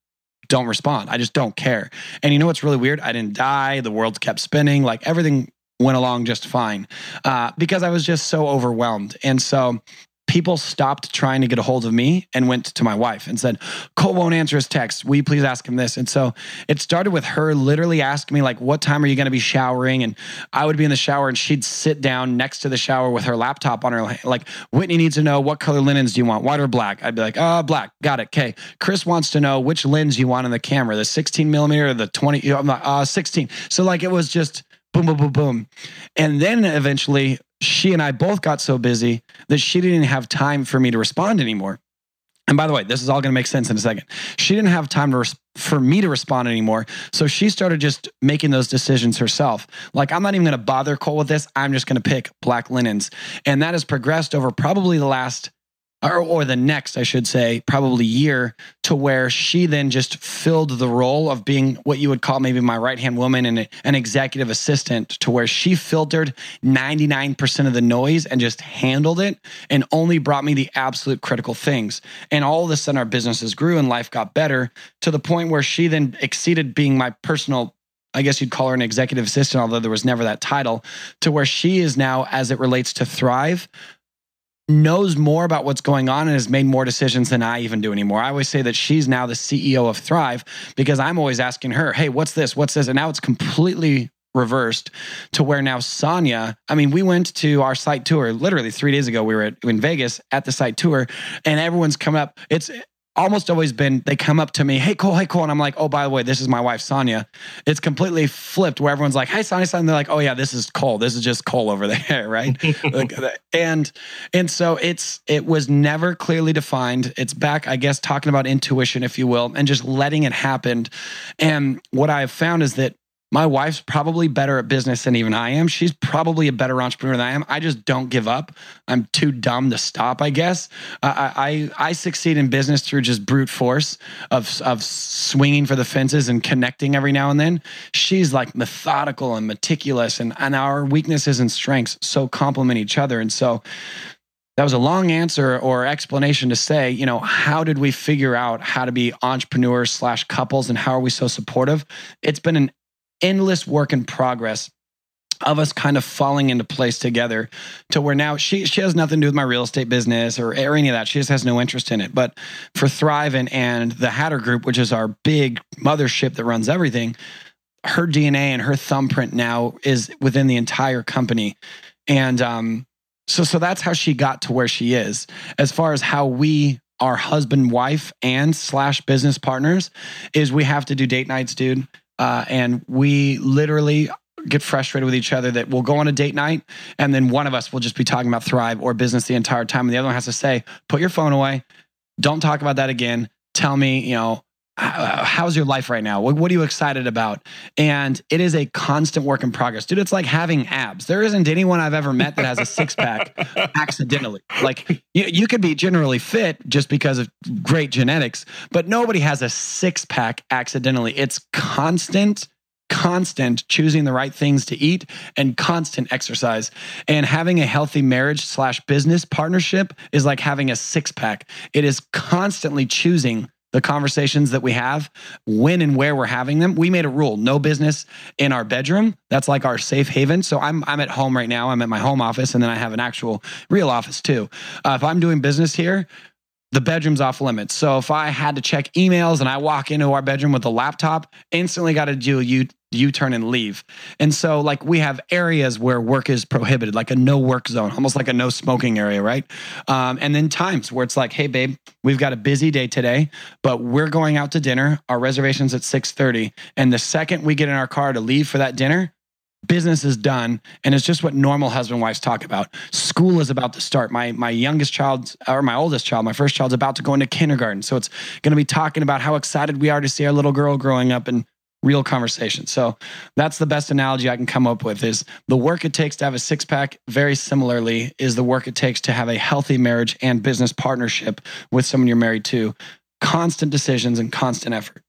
don't respond. I just don't care. And you know what's really weird? I didn't die. The world kept spinning. Like everything went along just fine uh, because I was just so overwhelmed. And so people stopped trying to get a hold of me and went to my wife and said, Cole won't answer his text. Will you please ask him this? And so it started with her literally asking me, like, what time are you going to be showering? And I would be in the shower and she'd sit down next to the shower with her laptop on her, like, Whitney needs to know what color linens do you want, white or black? I'd be like, uh, black. Got it. Okay. Chris wants to know which lens you want in the camera, the 16 millimeter or the 20, I'm like, uh, 16. So like it was just, boom, boom, boom, boom. And then eventually she and I both got so busy that she didn't have time for me to respond anymore. And by the way, this is all going to make sense in a second. She didn't have time res- for me to respond anymore. So she started just making those decisions herself. Like, I'm not even going to bother Cole with this. I'm just going to pick black linens. And that has progressed over probably the last or, or the next, I should say, probably year, to where she then just filled the role of being what you would call maybe my right hand woman and an executive assistant, to where she filtered 99% of the noise and just handled it and only brought me the absolute critical things. And all of a sudden, our businesses grew and life got better to the point where she then exceeded being my personal I guess you'd call her an executive assistant, although there was never that title, to where she is now, as it relates to Thrive, knows more about what's going on and has made more decisions than I even do anymore. I always say that she's now the CEO of Thrive because I'm always asking her, hey, what's this? What's this? And now it's completely reversed to where now Sonia, I mean, we went to our site tour literally three days ago. We were at, in Vegas at the site tour and everyone's come up. It's almost always been they come up to me, hey Cole, hey Cole, and I'm like, oh by the way, this is my wife Sonia. It's completely flipped where everyone's like, hey Sonia, Sonia. They're like, oh yeah, this is Cole. This is just Cole over there, right? and and so it's it was never clearly defined. It's back, I guess, talking about intuition, if you will, and just letting it happen. And what I have found is that my wife's probably better at business than even I am. She's probably a better entrepreneur than I am. I just don't give up. I'm too dumb to stop, I guess. Uh, I, I succeed in business through just brute force of, of swinging for the fences and connecting every now and then. She's like methodical and meticulous, and, and our weaknesses and strengths so complement each other. And so that was a long answer or explanation to say, you know, how did we figure out how to be entrepreneurs slash couples and how are we so supportive? It's been an endless work in progress of us kind of falling into place together to where now she she has nothing to do with my real estate business or, or any of that. She just has no interest in it. But for Thrive and, the Hatter Group, which is our big mothership that runs everything, her DNA and her thumbprint now is within the entire company. And um, so so that's how she got to where she is. As far as how we are husband, wife, and slash business partners, is we have to do date nights, dude. Uh, and we literally get frustrated with each other that we'll go on a date night and then one of us will just be talking about Thrive or business the entire time. And the other one has to say, put your phone away. Don't talk about that again. Tell me, you know, how's your life right now? What, what, are you excited about? And it is a constant work in progress, dude. It's like having abs. There isn't anyone I've ever met that has a six pack accidentally. Like you, you could be generally fit just because of great genetics, but nobody has a six pack accidentally. It's constant constant choosing the right things to eat and constant exercise and having a healthy marriage slash business partnership is like having a six pack it is constantly choosing the conversations that we have, when and where we're having them. We made a rule: no business in our bedroom. That's like our safe haven. So I'm I'm at home right now. I'm at my home office, and then I have an actual real office too. Uh, if I'm doing business here, the bedroom's off limits. So if I had to check emails and I walk into our bedroom with a laptop, instantly got to do a U turn and leave. And so like we have areas where work is prohibited, like a no work zone, almost like a no smoking area, right? Um, and then times where it's like, hey babe, we've got a busy day today, but we're going out to dinner. Our reservation's at six thirty, and the second we get in our car to leave for that dinner, business is done and it's just what normal husband wives talk about school is about to start my my youngest child or my oldest child my first child's about to go into kindergarten so it's going to be talking about how excited we are to see our little girl growing up and real conversation so that's the best analogy i can come up with is the work it takes to have a six pack very similarly is the work it takes to have a healthy marriage and business partnership with someone you're married to constant decisions and constant effort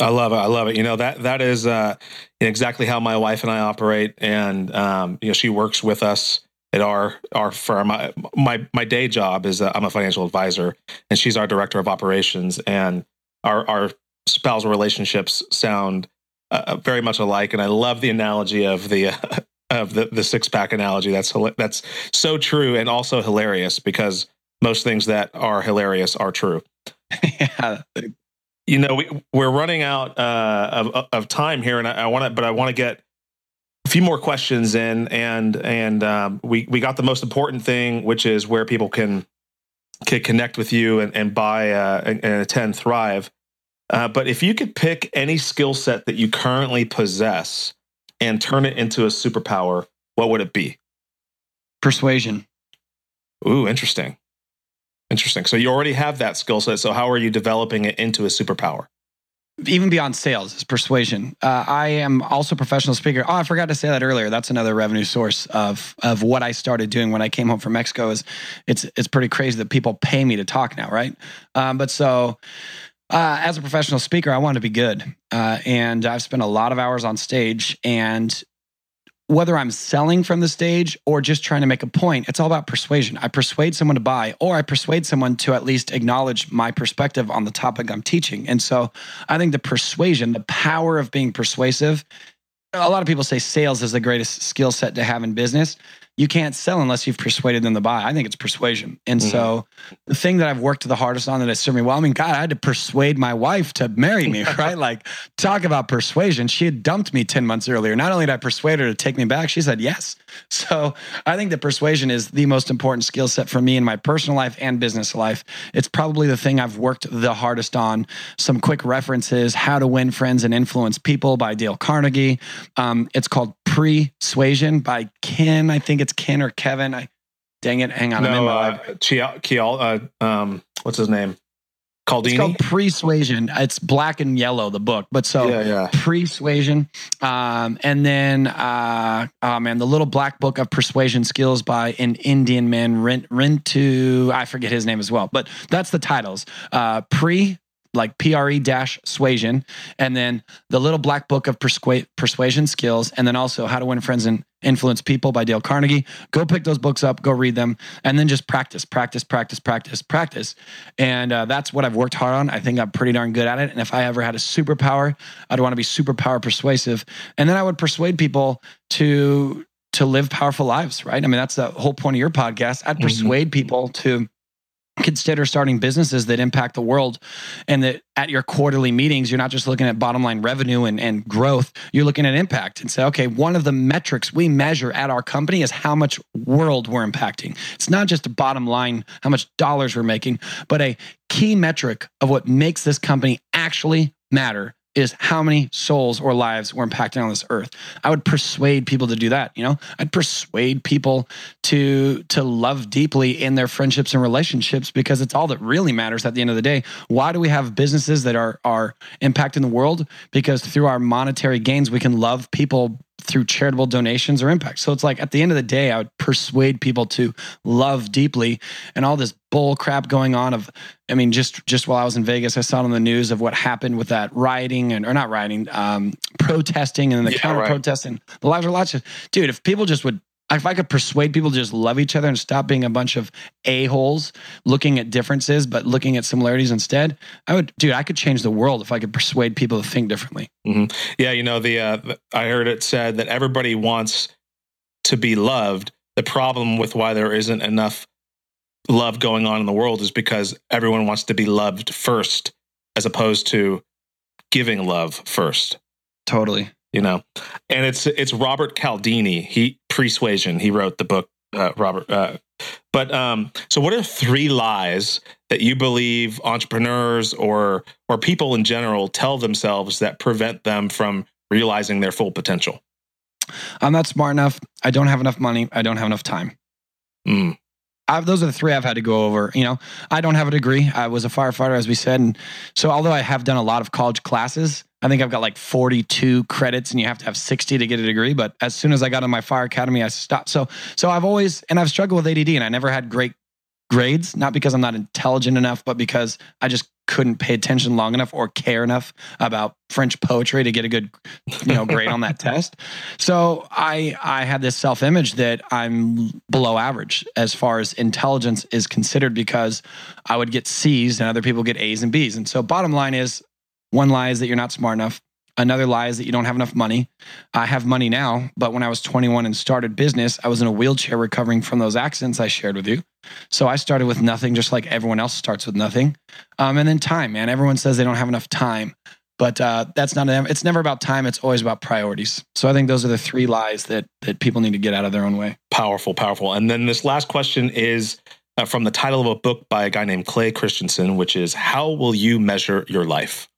I love it. I love it. You know that that is uh, exactly how my wife and I operate, and um, you know she works with us at our our firm. My my, my day job is uh, I'm a financial advisor, and she's our director of operations. And our our spousal relationships sound uh, uh very much alike. And I love the analogy of the uh, of the the six pack analogy. That's that's so true and also hilarious because most things that are hilarious are true. yeah, you know, we, we're running out uh, of of time here, and I, I want to, but I want to get a few more questions in, and and um, we we got the most important thing, which is where people can can connect with you and, and buy uh, and, and attend Thrive. Uh, but if you could pick any skill set that you currently possess and turn it into a superpower, what would it be? Persuasion. Ooh, interesting. Interesting. So you already have that skill set. So how are you developing it into a superpower? Even beyond sales is persuasion. Uh, I am also a professional speaker. Oh, I forgot to say that earlier. That's another revenue source of of what I started doing when I came home from Mexico. Is it's it's pretty crazy that people pay me to talk now, right? Um, but so uh, as a professional speaker, I want to be good. Uh, and I've spent a lot of hours on stage. And whether I'm selling from the stage or just trying to make a point, it's all about persuasion. I persuade someone to buy, or I persuade someone to at least acknowledge my perspective on the topic I'm teaching. And so I think the persuasion, the power of being persuasive, a lot of people say sales is the greatest skill set to have in business. You can't sell unless you've persuaded them to buy. I think it's persuasion. And mm-hmm. so the thing that I've worked the hardest on that has served me well, I mean, God, I had to persuade my wife to marry me, right? like, talk about persuasion. She had dumped me 10 months earlier. Not only did I persuade her to take me back, she said yes. So I think that persuasion is the most important skill set for me in my personal life and business life. It's probably the thing I've worked the hardest on. Some quick references How to Win Friends and Influence People by Dale Carnegie. Um, it's called Pre-Suasion by Ken. I think it's Ken or Kevin. I dang it. Hang on. No, uh, Chial, uh, um, what's his name? Cialdini? It's called Pre-Suasion. It's black and yellow, the book. But so yeah, yeah. Pre-Suasion. Um, and then, uh, oh man, the little black book of persuasion skills by an Indian man, Rent Rintu, I forget his name as well. But that's the titles. Uh, pre like PRE dash suasion, and then the little black book of persua- persuasion skills, and then also how to win friends and influence people by Dale Carnegie. Go pick those books up, go read them, and then just practice, practice, practice, practice, practice. And uh, that's what I've worked hard on. I think I'm pretty darn good at it. And if I ever had a superpower, I'd want to be superpower persuasive, and then I would persuade people to to live powerful lives. Right? I mean, that's the whole point of your podcast. I'd mm-hmm. persuade people to consider starting businesses that impact the world and that at your quarterly meetings you're not just looking at bottom line revenue and, and growth you're looking at impact and say okay one of the metrics we measure at our company is how much world we're impacting. It's not just a bottom line how much dollars we're making but a key metric of what makes this company actually matter is how many souls or lives we're impacting on this earth. I would persuade people to do that, you know? I'd persuade people to to love deeply in their friendships and relationships because it's all that really matters at the end of the day. Why do we have businesses that are are impacting the world? Because through our monetary gains we can love people through charitable donations or impact. So it's like at the end of the day, I would persuade people to love deeply and all this bull crap going on of I mean, just just while I was in Vegas, I saw on the news of what happened with that rioting and or not rioting, um, protesting and then the yeah, counter protesting. Right. The lives are lots of dude, if people just would if I could persuade people to just love each other and stop being a bunch of a-holes looking at differences but looking at similarities instead, I would, dude, I could change the world if I could persuade people to think differently. Mm-hmm. Yeah, you know, the, uh, I heard it said that everybody wants to be loved. The problem with why there isn't enough love going on in the world is because everyone wants to be loved first as opposed to giving love first. Totally you know and it's it's robert cialdini he persuasion. He wrote the book uh, robert uh, but um so what are three lies that you believe entrepreneurs or or people in general tell themselves that prevent them from realizing their full potential? I'm not smart enough. I don't have enough money. I don't have enough time. Mm. I've, those are the three I've had to go over. You know, I don't have a degree. I was a firefighter, as we said, and so although I have done a lot of college classes, I think I've got like 42 credits and you have to have 60 to get a degree. But as soon as I got in my fire academy, I stopped. So, so I've always, and I've struggled with ADD and I never had great grades, not because I'm not intelligent enough, but because I just couldn't pay attention long enough or care enough about French poetry to get a good, you know, grade on that test. So I, I had this self image that I'm below average as far as intelligence is considered because I would get C's and other people get A's and B's. And so bottom line is one lie is that you're not smart enough. Another lie is that you don't have enough money. I have money now, but when I was 21 and started business, I was in a wheelchair recovering from those accidents I shared with you. So I started with nothing, just like everyone else starts with nothing. Um, and then time, man. Everyone says they don't have enough time, but uh, that's not. It's never about time. It's always about priorities. So I think those are the three lies that that people need to get out of their own way. Powerful, powerful. And then this last question is uh, from the title of a book by a guy named Clay Christensen, which is "How Will You Measure Your Life?"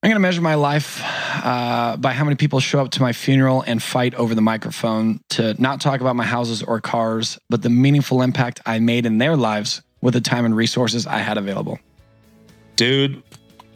I'm going to measure my life uh, by how many people show up to my funeral and fight over the microphone to not talk about my houses or cars, but the meaningful impact I made in their lives with the time and resources I had available. Dude,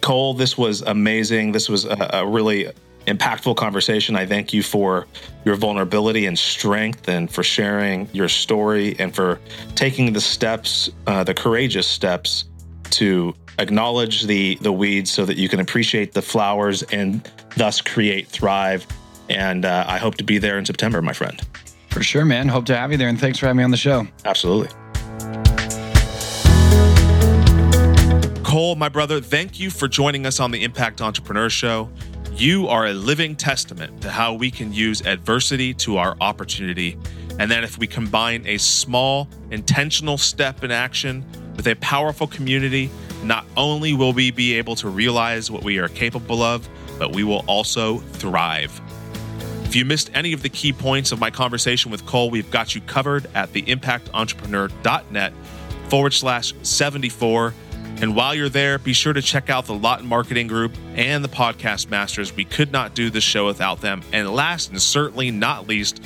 Cole, this was amazing. This was a, a really impactful conversation. I thank you for your vulnerability and strength and for sharing your story and for taking the steps, uh, the courageous steps to acknowledge the the weeds so that you can appreciate the flowers and thus create thrive. And uh, i hope to be there in september my friend. For sure man. Hope to have you there and thanks for having me on the show. Absolutely. Cole my brother thank you for joining us on the impact entrepreneur show. You are a living testament to how we can use adversity to our opportunity And that if we combine a small, intentional step in action with a powerful community, not only will we be able to realize what we are capable of, but we will also thrive. If you missed any of the key points of my conversation with Cole, we've got you covered at theimpactentrepreneur.net forward slash 74. And while you're there, be sure to check out the Lawton Marketing Group and the Podcast Masters. We could not do this show without them. And last and certainly not least,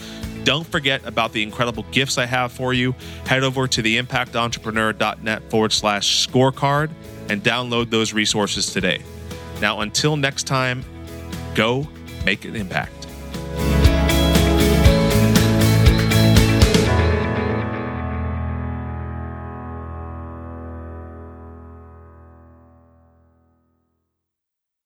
don't forget about the incredible gifts I have for you. Head over to theimpactentrepreneur.net forward slash scorecard and download those resources today. Now, until next time, go make an impact.